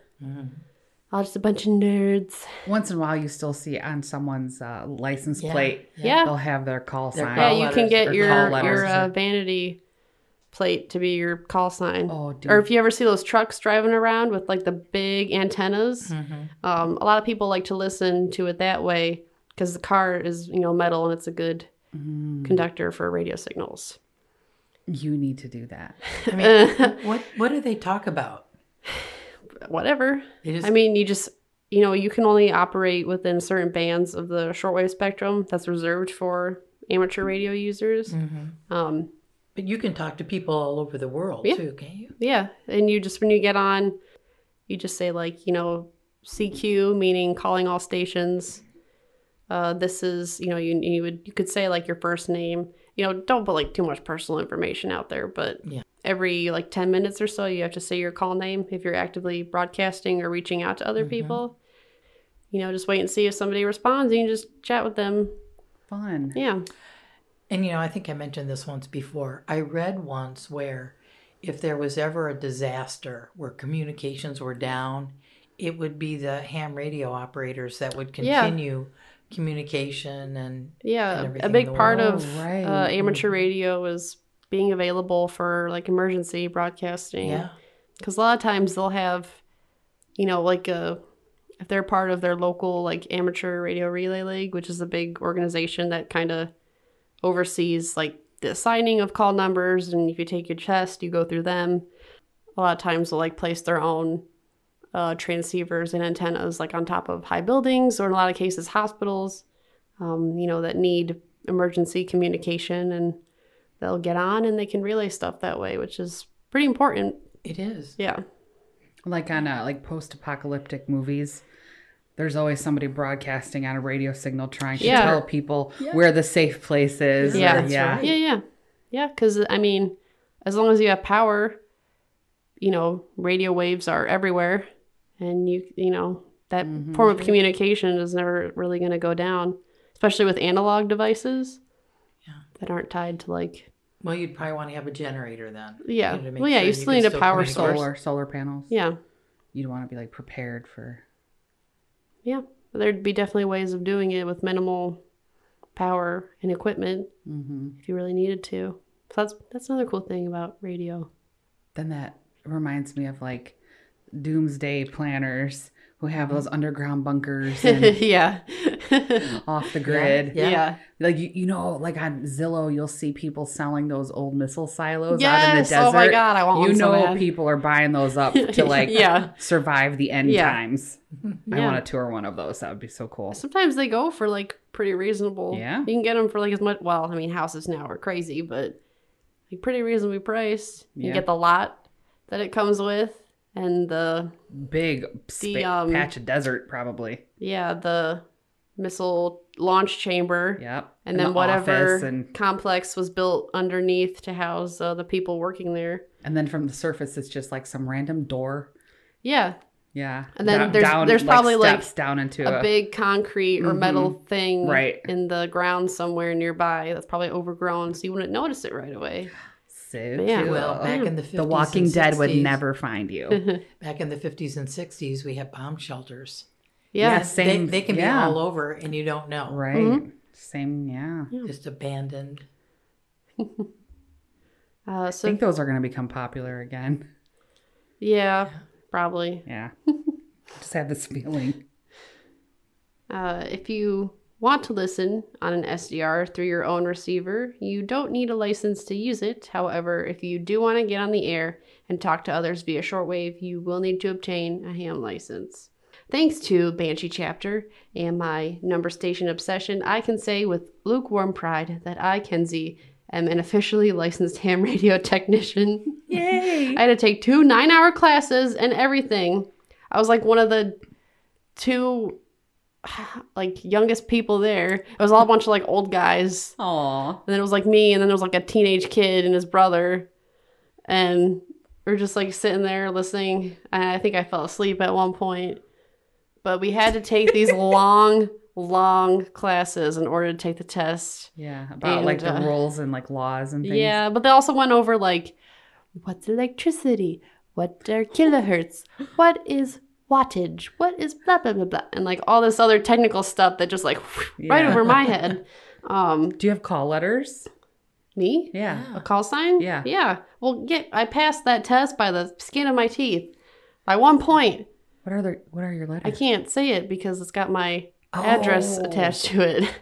Oh, just a bunch of nerds. Once in a while, you still see on someone's uh, license Yeah, plate. Yeah. They'll have their call Their sign. Yeah, Call you can get your your uh, vanity plate to be your call sign. Oh, dude. Or if you ever see those trucks driving around with like the big antennas, Mm-hmm. um, a lot of people like to listen to it that way because the car is you know metal and it's a good Mm. conductor for radio signals. you need to do that. I mean, what what do they talk about? Whatever. Just I mean, you just you know you can only operate within certain bands of the shortwave spectrum that's reserved for amateur radio users. Mm-hmm. Um, but you can talk to people all over the world Yeah. too, can't you? Yeah, and you just when you get on, you just say like you know CQ meaning calling all stations. Uh, this is you know you you would you could say like your first name. You know, don't put like too much personal information out there, but Yeah. every like ten minutes or so, you have to say your call name if you're actively broadcasting or reaching out to other mm-hmm. people. You know, just wait and see if somebody responds, and you just chat with them. Fun. Yeah, And you know, I think I mentioned this once before. I read once where if there was ever a disaster where communications were down, it would be the ham radio operators that would Yeah. Communication and yeah. and A big part world. of right. uh, amateur radio is being available for like emergency broadcasting. yeah. because a lot of times they'll have you know like a if they're part of their local like amateur radio relay league which is a big organization that kind of oversees like the assigning of call numbers and if you take your test you go through them a lot of times they'll like place their own uh, transceivers and antennas like on top of high buildings or in a lot of cases hospitals um, you know that need emergency communication and they'll get on and they can relay stuff that way which is pretty important It is. yeah Like on uh, like post-apocalyptic movies, there's always somebody broadcasting on a radio signal trying to Yeah. tell people where the safe place is. Yeah, or- that's yeah. right. Yeah, yeah. Yeah, because I mean, as long as you have power, you know, radio waves are everywhere. And you, you know, that form of communication is never really going to go down, especially with analog devices Yeah. that aren't tied to like, Well, you'd probably want to have a generator then. yeah. you know, well, yeah, sure you you still can need a power source. Solar solar panels. Yeah. You'd want to be like prepared for. Yeah. There'd be definitely ways of doing it with minimal power and equipment hmm if you really needed to. So that's that's another cool thing about radio. Then that reminds me of like doomsday planners who have those mm. underground bunkers and yeah. off the grid. Yeah. yeah. Like you, you know, like on Zillow, you'll see people selling those old missile silos out in the Yes. desert. Oh my god, I want you one so know, people are buying those up to like Yeah. survive the end Yeah. times. I want to tour one of those. That would be so cool. Sometimes they go for like pretty reasonable. Yeah? You can get them for like as much. Well, I mean, houses now are crazy, but like pretty reasonably priced. You Yeah. get the lot that it comes with, and the Big spa- um, patch of desert, probably. yeah the missile launch chamber. Yep. And then the whatever and complex was built underneath to house uh, the people working there. and then from the surface, it's just like some random door. Yeah, Yeah. And then there's- there's probably, like, steps down into a a, big concrete or metal thing Mm-hmm. Right. in the ground somewhere nearby that's probably overgrown, so you wouldn't notice it right away. So yeah. cool. Well, back in the 50s the Walking and Dead would never find you. Back in the 50s and 60s, we had bomb shelters. Yeah. Yes. Same- they, they can yeah. be all over and you don't know. right. Mm-hmm. Same. Yeah. Just abandoned. Uh, I think those are going to become popular again. yeah, probably. Yeah. Just have this feeling. Uh, if you want to listen on an SDR through your own receiver, you don't need a license to use it. However, if you do want to get on the air and talk to others via shortwave, you will need to obtain a ham license. Thanks to Banshee Chapter and my number station obsession, I can say with lukewarm pride that I, Kenzie, am an officially licensed ham radio technician. Yay. I had to take two nine hour classes and everything. I was like one of the two like youngest people there. It was all a bunch of like old guys. Aw. And then it was like me, and then there was like a teenage kid and his brother. And we are just like sitting there listening. And I think I fell asleep at one point. But we had to take these long, long classes in order to take the test. Yeah. About And, like the uh, rules and like laws and things. Yeah, but they also went over like what's electricity? What are kilohertz? What is wattage? What is blah blah blah blah? And like all this other technical stuff that just like right Yeah. over my head. Um, Do you have call letters? me? Yeah. A call sign? Yeah. Yeah. Well, get I passed that test by the skin of my teeth. By one point. What are the What are your letters? I can't say it because it's got my address Oh. attached to it.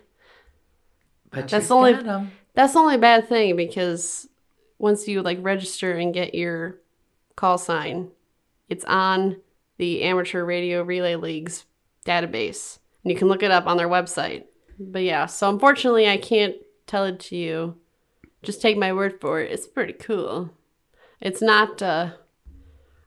But That's you only-. That's the only bad thing because once you like register and get your call sign, it's on the Amateur Radio Relay League's database. And you can look it up on their website. But yeah, so unfortunately I can't tell it to you. Just take my word for it. It's pretty cool. It's not uh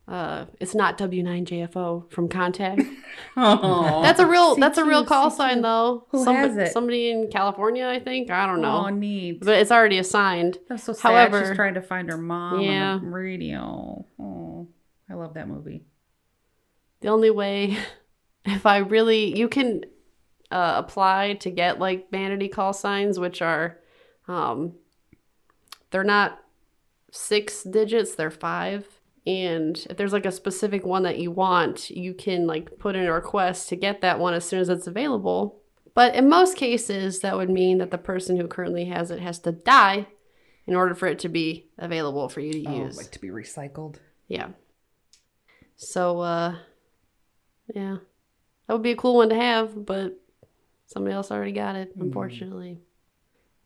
uh it's not W9GFO from Contact. Oh, That's a real that's a real call CQ. sign though. Who Somebody, has it? Somebody in California, I think. I don't know. Oh, neat. But it's already assigned. That's so sad. However- She's trying to find her mom Yeah. on the radio. Oh, I love that movie. The only way, if I really, you can uh, apply to get like vanity call signs, which are, um, they're not six digits, they're five. And if there's like a specific one that you want, you can like put in a request to get that one as soon as it's available. But in most cases, that would mean that the person who currently has it has to die in order for it to be available for you to Oh, use. like to be recycled. Yeah. So, uh, yeah, that would be a cool one to have, but somebody else already got it, hmm. unfortunately.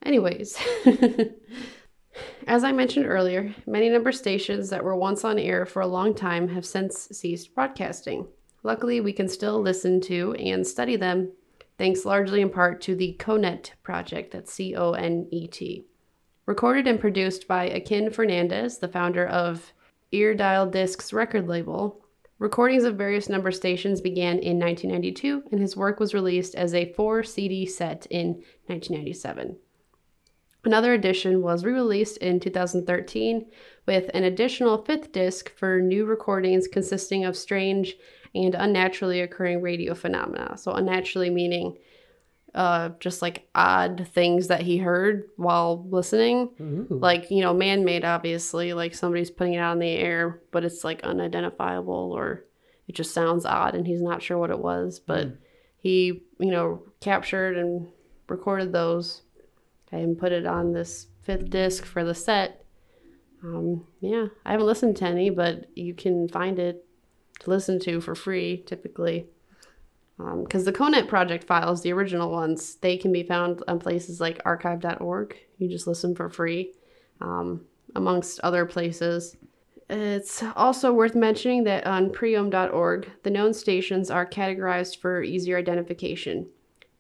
Anyways, as I mentioned earlier, many number stations that were once on air for a long time have since ceased broadcasting. Luckily, we can still listen to and study them, thanks largely in part to the CONET project, that's C O N E T. Recorded and produced by Akin Fernandez, the founder of Irdial Discs record label. Recordings of various number stations began in 1992, and his work was released as a four CD set in 1997. Another edition was re released in 2013 with an additional fifth disc for new recordings consisting of strange and unnaturally occurring radio phenomena. So, unnaturally meaning uh, just like odd things that he heard while listening. Like you know man-made obviously like somebody's putting it out in the air but it's like unidentifiable or it just sounds odd and he's not sure what it was. But he you know captured and recorded those. And put it on this fifth disc for the set. Um, yeah i haven't listened to any but you can find it to listen to for free typically because the Conet project files, the original ones, they can be found on places like archive.org. You just listen for free, um, amongst other places. It's also worth mentioning that on priyom.org, the known stations are categorized for easier identification.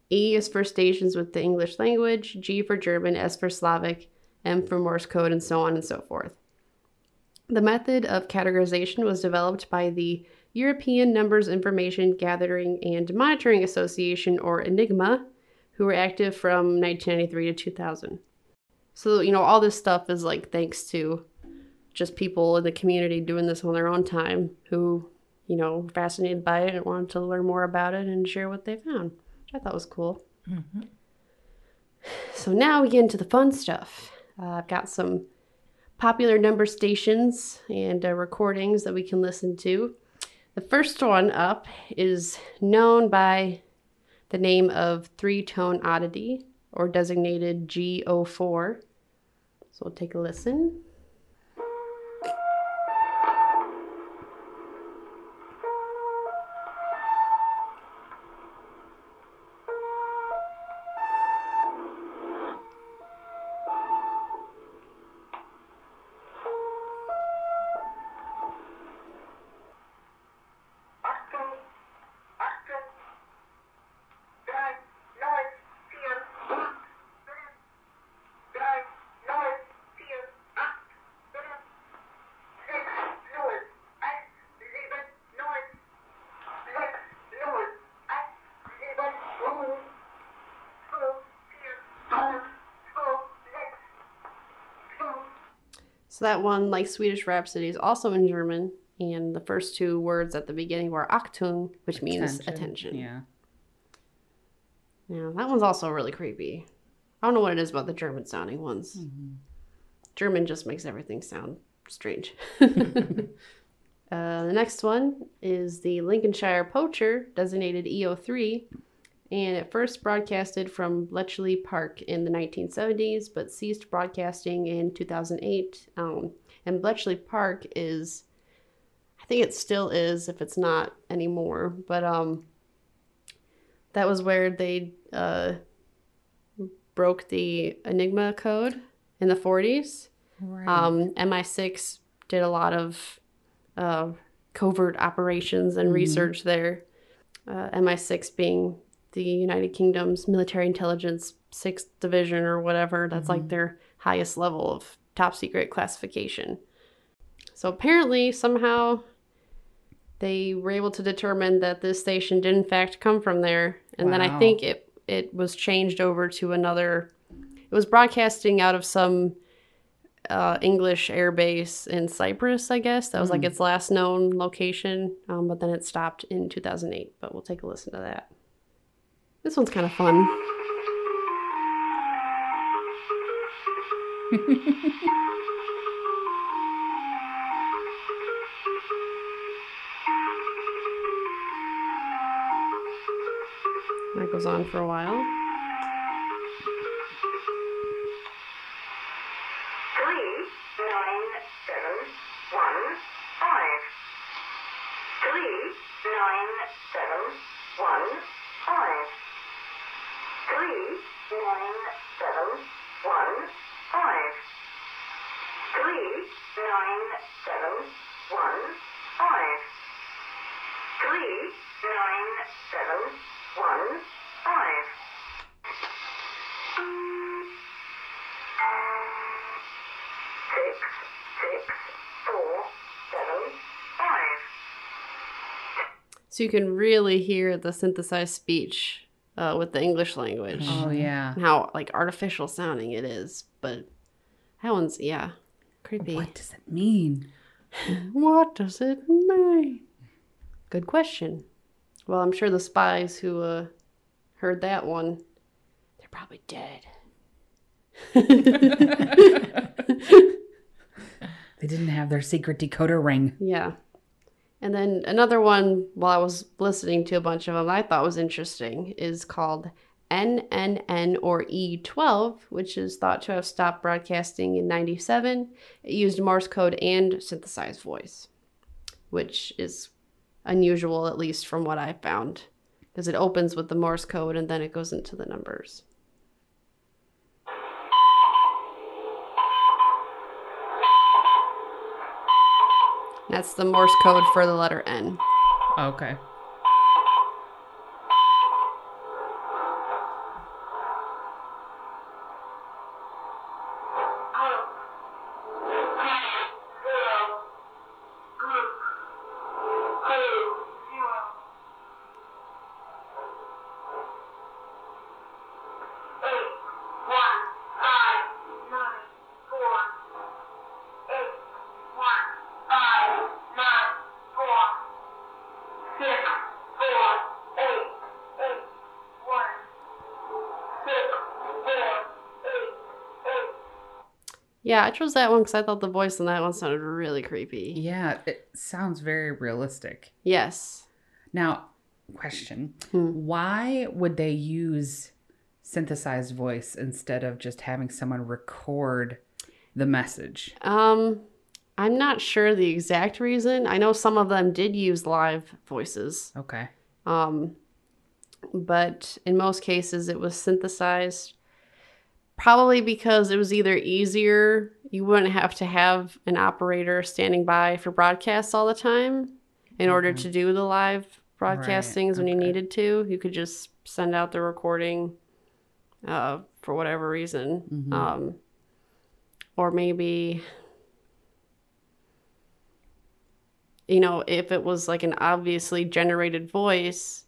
E is for stations with the English language, G for German, S for Slavic, M for Morse code, and so on and so forth. The method of categorization was developed by the European Numbers Information Gathering and Monitoring Association, or ENIGMA, who were active from 1993 to 2000. So, you know, all this stuff is like thanks to just people in the community doing this on their own time who, you know, were fascinated by it and wanted to learn more about it and share what they found. Which I thought was cool. So now we get into the fun stuff. Uh, I've got some popular number stations and uh, recordings that we can listen to. The first one up is known by the name of Three Tone Oddity or designated G04. So we'll take a listen. So that one, like Swedish Rhapsody, is also in German, and the first two words at the beginning were Achtung, which means attention. Yeah. Yeah, that one's also really creepy. I don't know what it is about the German sounding ones. German just makes everything sound strange. Uh, the next one is the Lincolnshire Poacher, designated E03, and it first broadcasted from Bletchley Park in the 1970s, but ceased broadcasting in 2008. Um, and Bletchley Park is, I think it still is, if it's not anymore, but um, that was where they uh, broke the Enigma code in the 40s. Right. Um, MI6 did a lot of uh, covert operations and research there. Uh, MI6 being the United Kingdom's military intelligence sixth division or whatever. That's like their highest level of top secret classification. So apparently, somehow, they were able to determine that this station did in fact come from there, and then I think it it was changed over to another. It was broadcasting out of some uh, English air base in Cyprus, I guess. That was like its last known location, um, but then it stopped in 2008. But we'll take a listen to that. This one's kind of fun. That goes on for a while. three nine seven one five. Three nine seven one five. Three nine seven one five. Three nine seven one five. Three nine seven one five. Six, six, four, seven, five. So you can really hear the synthesized speech uh, with the English language. oh yeah. and How like artificial sounding it is, but that one's yeah, creepy. What does it mean? What does it mean? Good question. Well, I'm sure the spies who uh, heard that one, they're probably dead. They didn't have their secret decoder ring. Yeah. And then another one, while I was listening to a bunch of them, I thought was interesting, is called NNN or E12, which is thought to have stopped broadcasting in 97. It used Morse code and synthesized voice, which is unusual, at least from what I found, because it opens with the Morse code and then it goes into the numbers. That's the Morse code for the letter N. Okay. Yeah, I chose that one because I thought the voice in that one sounded really creepy. Yeah, it sounds very realistic. Yes. Now, question. Hmm. Why would they use synthesized voice instead of just having someone record the message? Um, I'm not sure the exact reason. I know some of them did use live voices. Okay. Um, but in most cases, it was synthesized. Probably because it was either easier, you wouldn't have to have an operator standing by for broadcasts all the time in order to do the live broadcastings when you needed to. You could just send out the recording uh, for whatever reason. Um, or maybe, you know, if it was like an obviously generated voice,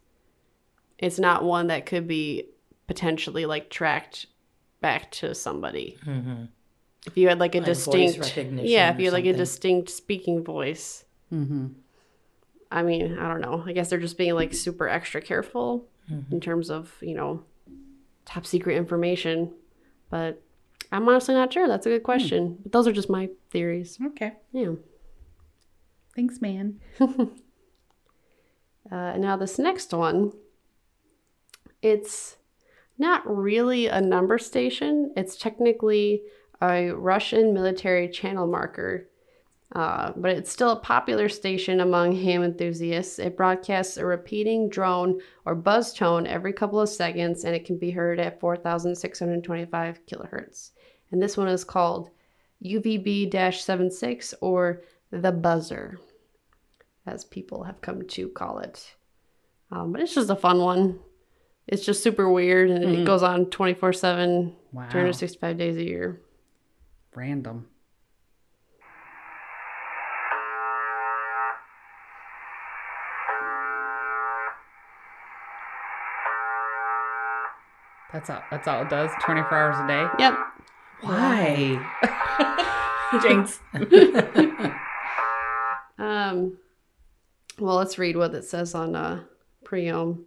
it's not one that could be potentially like tracked back to somebody. Mhm. If you had like a Like voice distinct, recognition yeah, if you had like a distinct speaking voice. Mm-hmm. I mean, I don't know. I guess they're just being like super extra careful Mm-hmm. in terms of, you know, top secret information. But I'm honestly not sure. That's a good question. But those are just my theories. Okay. Yeah. Thanks, man. Uh, now this next one, it's not really a number station. It's technically a Russian military channel marker, uh, but it's still a popular station among ham enthusiasts. It broadcasts a repeating drone or buzz tone every couple of seconds, and it can be heard at 4,625 kilohertz. And this one is called UVB 76 or the buzzer as people have come to call it. Um, but it's just a fun one. It's just super weird and it goes on 24 7, Wow. 365 days a year. Random. That's all. That's all it does. Twenty four hours a day. Yep. Why? Jinx. Um, well, let's read what it says on uh, Priyom.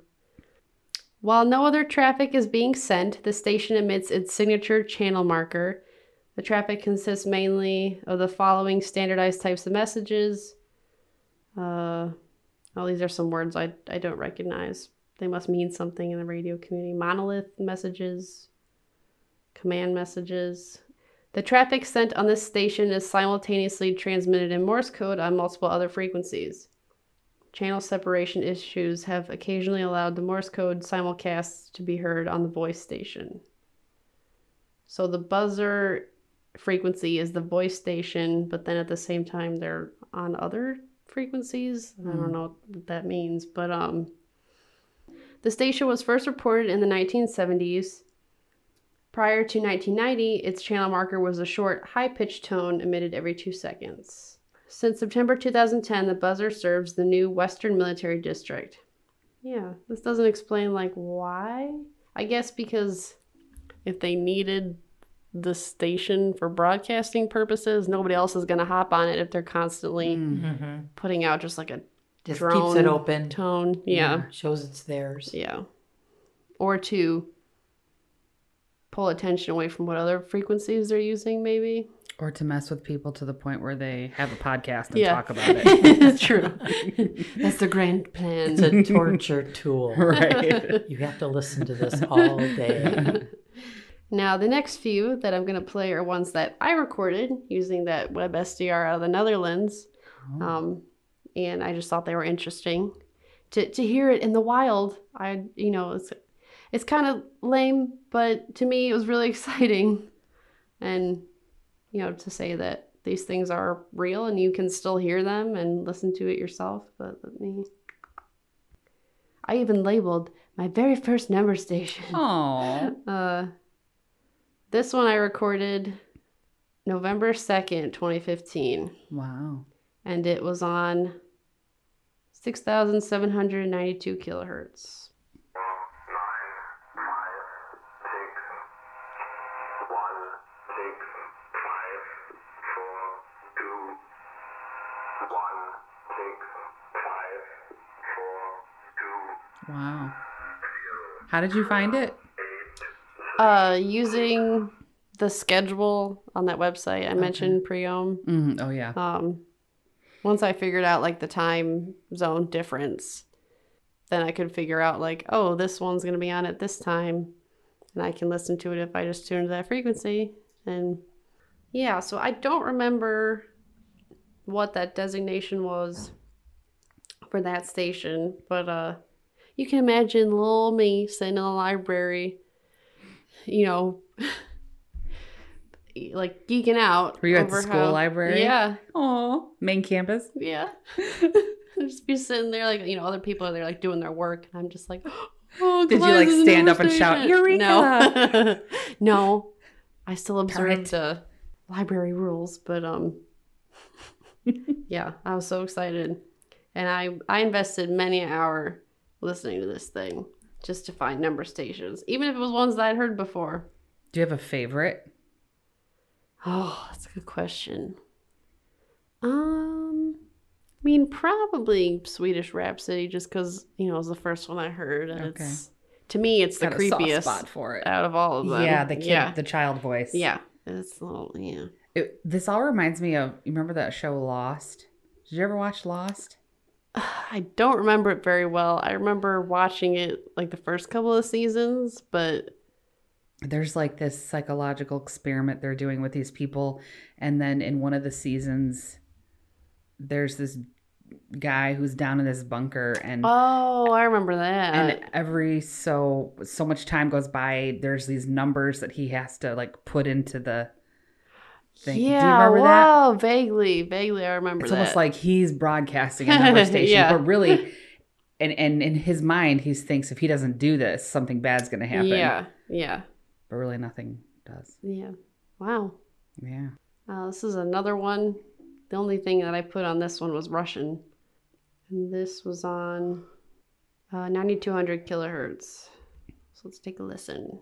While no other traffic is being sent, the station emits its signature channel marker. The traffic consists mainly of the following standardized types of messages. Uh, these are some words I, I don't recognize. They must mean something in the radio community. Monolith messages, command messages. The traffic sent on this station is simultaneously transmitted in Morse code on multiple other frequencies. Channel separation issues have occasionally allowed the Morse code simulcasts to be heard on the voice station. So the buzzer frequency is the voice station, but then at the same time they're on other frequencies. I don't know what that means, but um the station was first reported in the 1970s. Prior to 1990, its channel marker was a short, high pitched tone emitted every two seconds. Since September 2010, the buzzer serves the new Western Military District. Yeah, this doesn't explain, like, why. I guess because if they needed the station for broadcasting purposes, nobody else is going to hop on it if they're constantly Mhm. putting out just like a Just drone keeps it open. tone. Yeah. Shows it's theirs. Yeah. Or to pull attention away from what other frequencies they're using, maybe. Or to mess with people to the point where they have a podcast and Yeah. talk about it. True. That's the grand plan. It's a torture tool. right. You have to listen to this all day. now, the next few that I'm going to play are ones that I recorded using that web SDR out of the Netherlands. Um, and I just thought they were interesting. To, to hear it in the wild, I, you know, it's, it's kind of lame, but to me, it was really exciting. And, you know, to say that these things are real and you can still hear them and listen to it yourself. But let me. I even labeled my very first number station. Oh. Uh, this one I recorded November 2nd, 2015, Wow. and it was on 6,792 kilohertz. Wow. How did you find it? Uh, using the schedule on that website I mentioned, Priyom. Mm, oh yeah. Um, once I figured out like the time zone difference, then I could figure out like, oh, this one's gonna be on at this time, and I can listen to it if I just tune to that frequency. And yeah, so I don't remember what that designation was for that station, but uh, you can imagine little me sitting in the library, you know. like geeking out. Were you at the school how- library? Yeah, Oh, main campus. yeah. just be sitting there like you know other people are there like doing their work and I'm just like oh Did you, like, stand up and shout, "Eureka!" No, no. I still observed uh, library rules, but um, yeah, I was so excited, and I I invested many an hour listening to this thing just to find number stations, even if it was ones that I'd heard before. Do you have a favorite? Oh, that's a good question. Um, I mean, probably Swedish Rhapsody, just because you know it was the first one I heard, and it's to me it's the Got a soft creepiest spot for it. out of all of them. Yeah, the kid, Yeah, the child voice. yeah. it's a little yeah. It, this all reminds me of you remember that show Lost? Did you ever watch Lost? I don't remember it very well. I remember watching it like the first couple of seasons, but There's like this psychological experiment they're doing with these people, and then in one of the seasons, there's this guy who's down in this bunker, and oh, I remember that. and every so so much time goes by, there's these numbers that he has to like put into the thing. yeah, Do you remember that? vaguely, vaguely, I remember It's that. almost like he's broadcasting a number station, Yeah. but really, and and in his mind, he thinks if he doesn't do this, something bad's going to happen. yeah, yeah, but really, nothing does. yeah. Wow. Yeah. Uh, this is another one. The only thing that I put on this one was Russian, and this was on uh, 9200 kilohertz. So let's take a listen.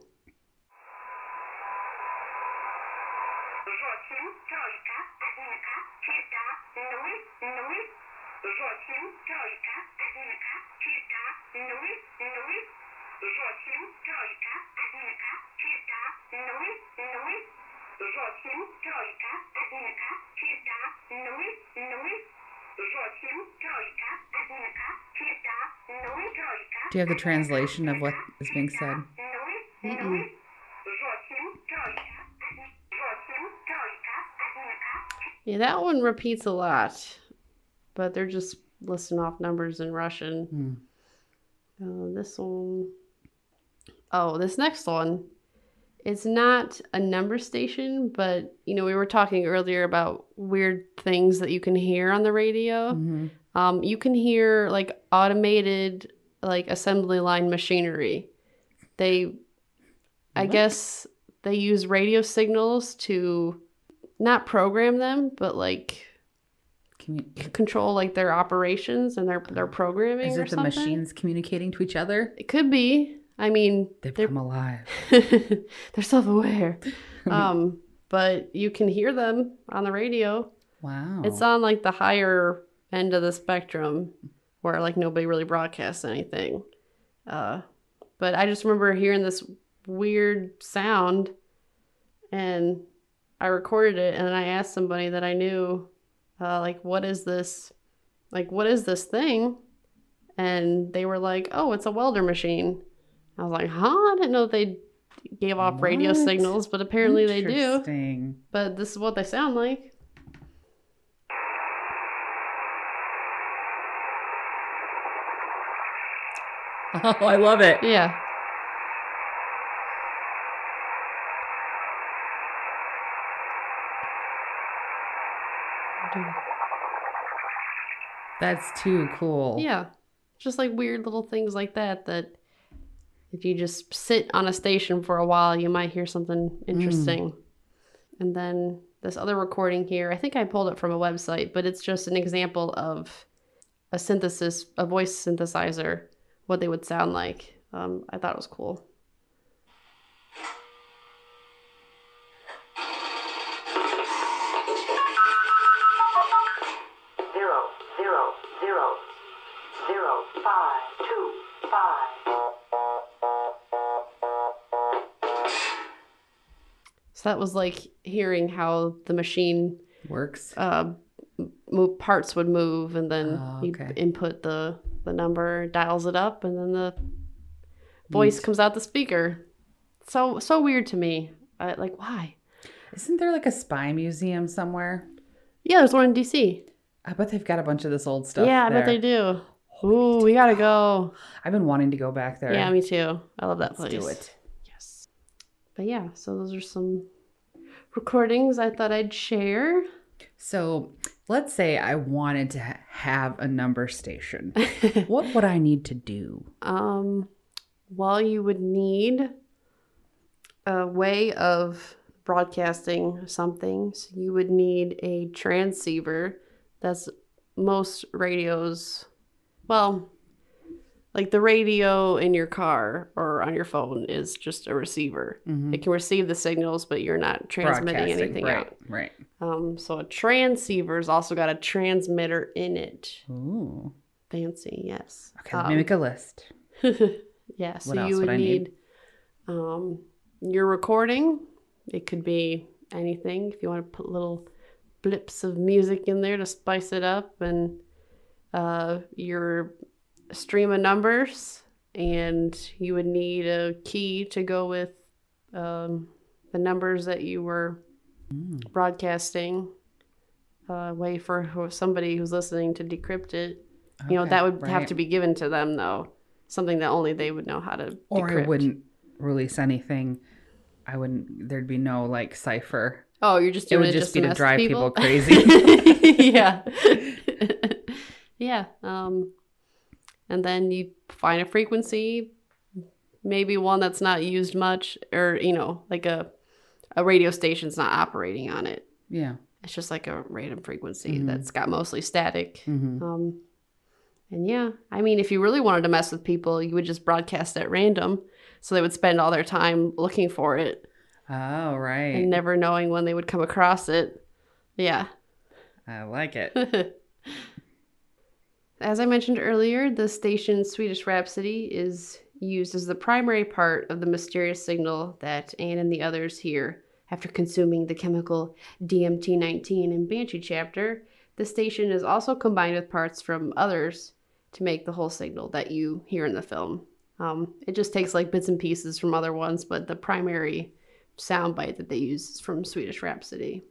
Жочим, тройка, одинка, черта, нуль, нуль. Жочим, тройка, одинка, черта, нуль, нуль. Жочим, тройка, одинка, черта, нуль, тройка. Do you have the translation of what is being said? Нуль, нуль. Жочим, тройка, один- жочим, тройка, одинка, Yeah, that one repeats a lot, but they're just listing off numbers in Russian. Hmm. Uh, this one, oh, this next one, it's not a number station, but you know, we were talking earlier about weird things that you can hear on the radio. Mhm. Um, you can hear like automated, like assembly line machinery. They, I guess, they use radio signals to not program them, but like c- control like their operations and their their programming. Is it the something. machines communicating to each other? It could be. I mean, They've they're come alive. they're self-aware. um, but you can hear them on the radio. Wow. It's on like the higher end of the spectrum where like nobody really broadcasts anything. Uh, but I just remember hearing this weird sound and I recorded it and then I asked somebody that I knew, uh, like, what is this? Like, what is this thing? And they were like, oh, it's a welder machine. I was like, huh? I didn't know they gave off radio signals, but apparently they do. Interesting. But this is what they sound like. Oh, I love it. Yeah. That's too cool. Yeah. Just like weird little things like that that if you just sit on a station for a while, you might hear something interesting. And then this other recording here, I think I pulled it from a website, but it's just an example of a synthesis, a voice synthesizer, what they would sound like. Um, I thought it was cool. So that was like hearing how the machine Works. uh, move parts would move, and then Oh, you input the the number, dials it up, and then the voice comes out the speaker. So so weird to me. I, like why? Isn't there like a spy museum somewhere? Yeah, there's one in DC. I bet they've got a bunch of this old stuff. yeah, I bet they do. Ooh, we gotta go. I've been wanting to go back there. Yeah, me too. I love that Let's place. do it. Yes. But yeah, so those are some recordings I thought I'd share. So let's say I wanted to have a number station. what would I need to do? Um, well, you would need a way of broadcasting something. So you would need a transceiver. That's most radios. Well, like the radio in your car or on your phone is just a receiver. Mhm. It can receive the signals, but you're not transmitting anything right, out. Right. Um, so a transceiver's also got a transmitter in it. Ooh. Fancy, yes. Okay, let Um, me make a list. yeah, so What else you would would I need, need? um your recording. It could be anything. If you want to put little blips of music in there to spice it up, and uh, your stream of numbers, and you would need a key to go with um, the numbers that you were broadcasting. A way for somebody who's listening to decrypt it. You know, that would have to be given to them, though. Something that only they would know how to Or I decrypt. wouldn't release anything. I wouldn't. There'd be no like cipher. Oh, you're just It would just be to drive people people crazy. yeah. yeah. Um, and then you find a frequency, maybe one that's not used much, or you know, like a a radio station's not operating on it. Yeah. It's just like a random frequency Mhm. that's got mostly static. hmm Um, and yeah, I mean, if you really wanted to mess with people, you would just broadcast at random, so they would spend all their time looking for it Oh right. and never knowing when they would come across it. Yeah. I like it. As I mentioned earlier, the station Swedish Rhapsody is used as the primary part of the mysterious signal that Anne and the others hear after consuming the chemical DMT 19 in Banshee chapter. The station is also combined with parts from others to make the whole signal that you hear in the film. Um, it just takes like bits and pieces from other ones, but the primary soundbite that they use is from Swedish Rhapsody.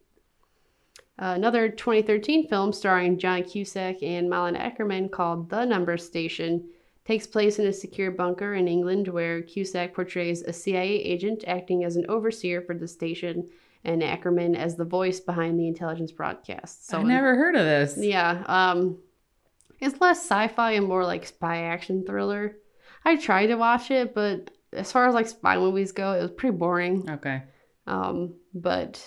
Another 2013 film starring John Cusack and Malin Akerman called The Number Station takes place in a secure bunker in England where Cusack portrays a CIA agent acting as an overseer for the station and Akerman as the voice behind the intelligence broadcast. So I never heard of this. yeah, um it's less sci-fi and more like spy action thriller. I tried to watch it, but as far as like spy movies go, it was pretty boring. Okay. Um, but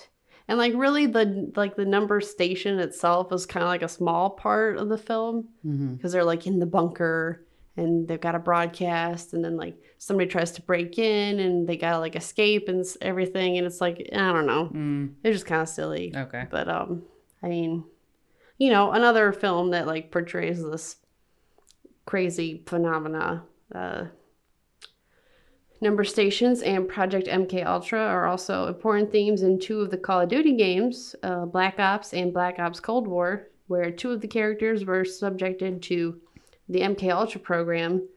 and like really the like the number station itself is kind of like a small part of the film because they're like in the bunker and they've got a broadcast and then like somebody tries to break in and they gotta like escape and everything and it's like I don't know, Mm. it's just kind of silly. Okay. But um, I mean, you know, another film that like portrays this crazy phenomena. Uh, number stations and Project MK Ultra are also important themes in two of the Call of Duty games, uh, Black Ops and Black Ops Cold War, where two of the characters were subjected to the MK Ultra program.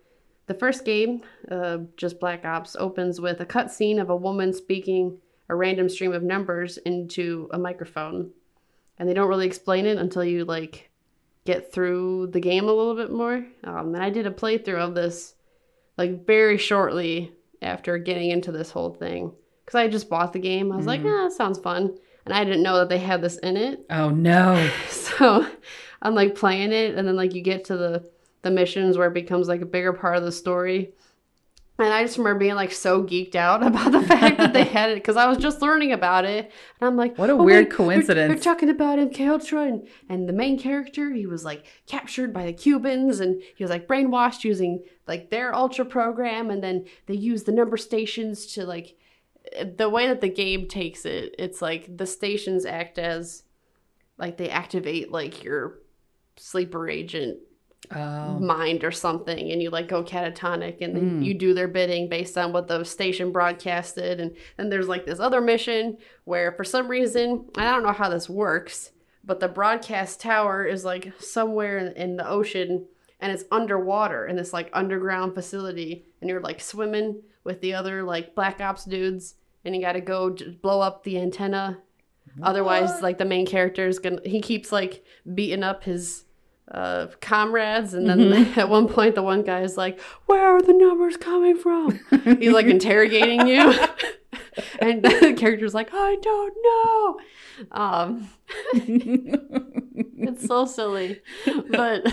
The first game, uh, just Black Ops, opens with a cutscene of a woman speaking a random stream of numbers into a microphone. And they don't really explain it until you like get through the game a little bit more. Um, and I did a playthrough of this like very shortly after getting into this whole thing because I just bought the game. I was like, ah, that sounds fun. And I didn't know that they had this in it. Oh no. So I'm like playing it, and then like you get to the the missions where it becomes like a bigger part of the story. And I just remember being like so geeked out about the fact that they had it because I was just learning about it, and I'm like, What a "Oh, weird wait, they're- coincidence." They're, talking about MK Ultra, and, and the main character he was like captured by the Cubans, and he was like brainwashed using like their Ultra program, and then they use the number stations to like the way that the game takes it. It's like the stations act as like they activate like your sleeper agent Oh. mind or something and you like go catatonic and Mm. you do their bidding based on what the station broadcasted and then there's like this other mission where for some reason i don't know how this works but the broadcast tower is like somewhere in, in the ocean and it's underwater in this like underground facility and you're like swimming with the other like black ops dudes and you got to go blow up the antenna. Otherwise like the main character is gonna he keeps like beating up his uh comrades and then at one point the one guy is like where are the numbers coming from? He's like interrogating you. And the character's like i don't know. Um it's so silly but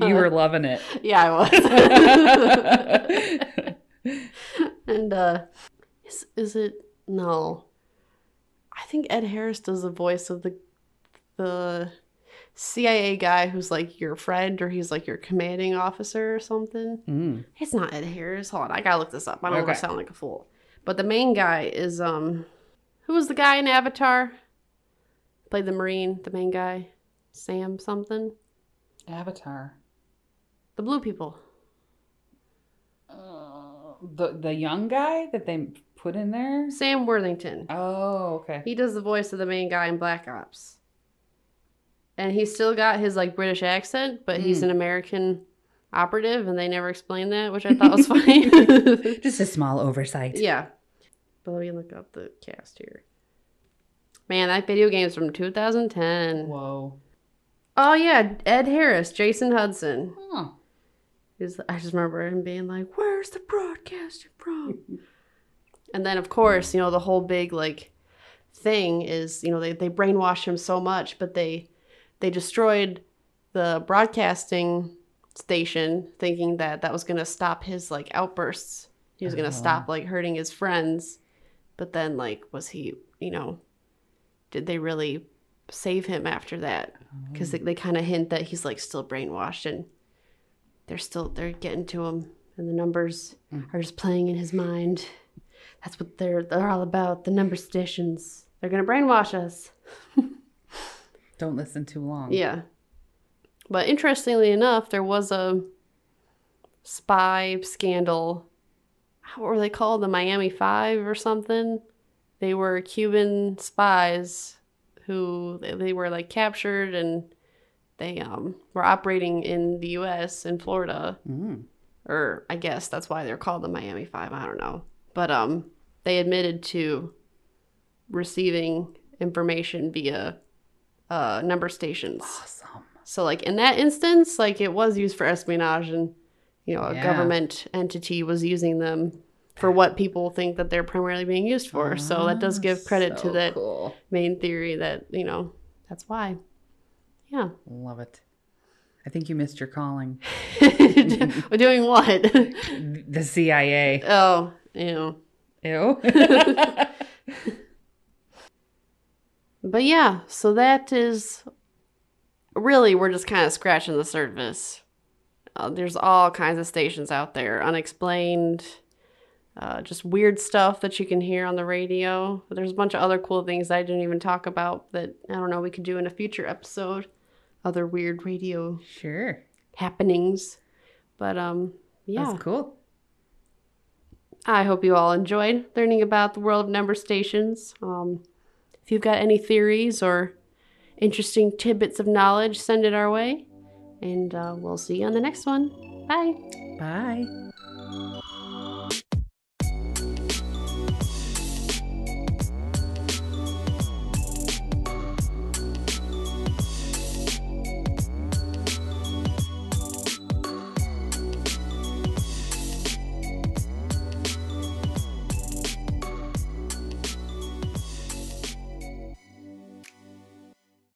you were loving it. yeah i was. And uh is, is it no. I think ed harris does the voice of the the cia guy who's like your friend or he's like your commanding officer or something Mm. it's not ed harris hold on i gotta look this up i don't want to sound like a fool but the main guy is um who was the guy in avatar played the marine the main guy sam something Avatar. the blue people Uh, the the young guy that they put in there? Sam Worthington. Oh, okay. He does the voice of the main guy in Black Ops. And he's still got his like British accent, but he's Mm. an American operative and they never explained that, which I thought was funny. Just a small oversight. yeah. But let me look up the cast here. Man, that video game's from 2010. Whoa. Oh yeah, Ed Harris, Jason Hudson. Is I just remember him being like, "Where's the broadcasting from?" and then of course, you know, the whole big like thing is, you know, they they brainwashed him so much, but they they destroyed the broadcasting station thinking that that was going to stop his like outbursts. He was going Oh. Uh-huh. to stop like hurting his friends. But then like was he, you know, did they really save him after that? Oh. Cuz they, they kind of hint that he's like still brainwashed and they're still they're getting to him and the numbers hmm. are just playing in his mind. That's what they're they're all about, the number stations. They're going to brainwash us. Don't listen too long. Yeah. But interestingly enough, there was a spy scandal. What were they called? The Miami Five or something? They were Cuban spies who they, were like captured and they um were operating in the US in Florida. Mm. Or I guess that's why they're called the Miami Five. I don't know. But um they admitted to receiving information via uh number stations. Awesome. So like in that instance, like it was used for espionage and you know, a Yeah. government entity was using them for what people think that they're primarily being used for. so that does give credit to Ah, that Cool. main theory that, you know, that's why. Yeah. Love it. I think you missed your calling. We're doing what? The CIA. oh, know. Ew. But yeah, so that is really we're just kind of scratching the surface. Uh, there's all kinds of stations out there, unexplained, uh, just weird stuff that you can hear on the radio. There's a bunch of other cool things I didn't even talk about that I don't know we could do in a future episode. Other weird radio sure. happenings, but um, yeah. That's cool. I hope you all enjoyed learning about the world of number stations. Um, if you've got any theories or interesting tidbits of knowledge, send it our way. And uh, we'll see you on the next one. Bye. Bye.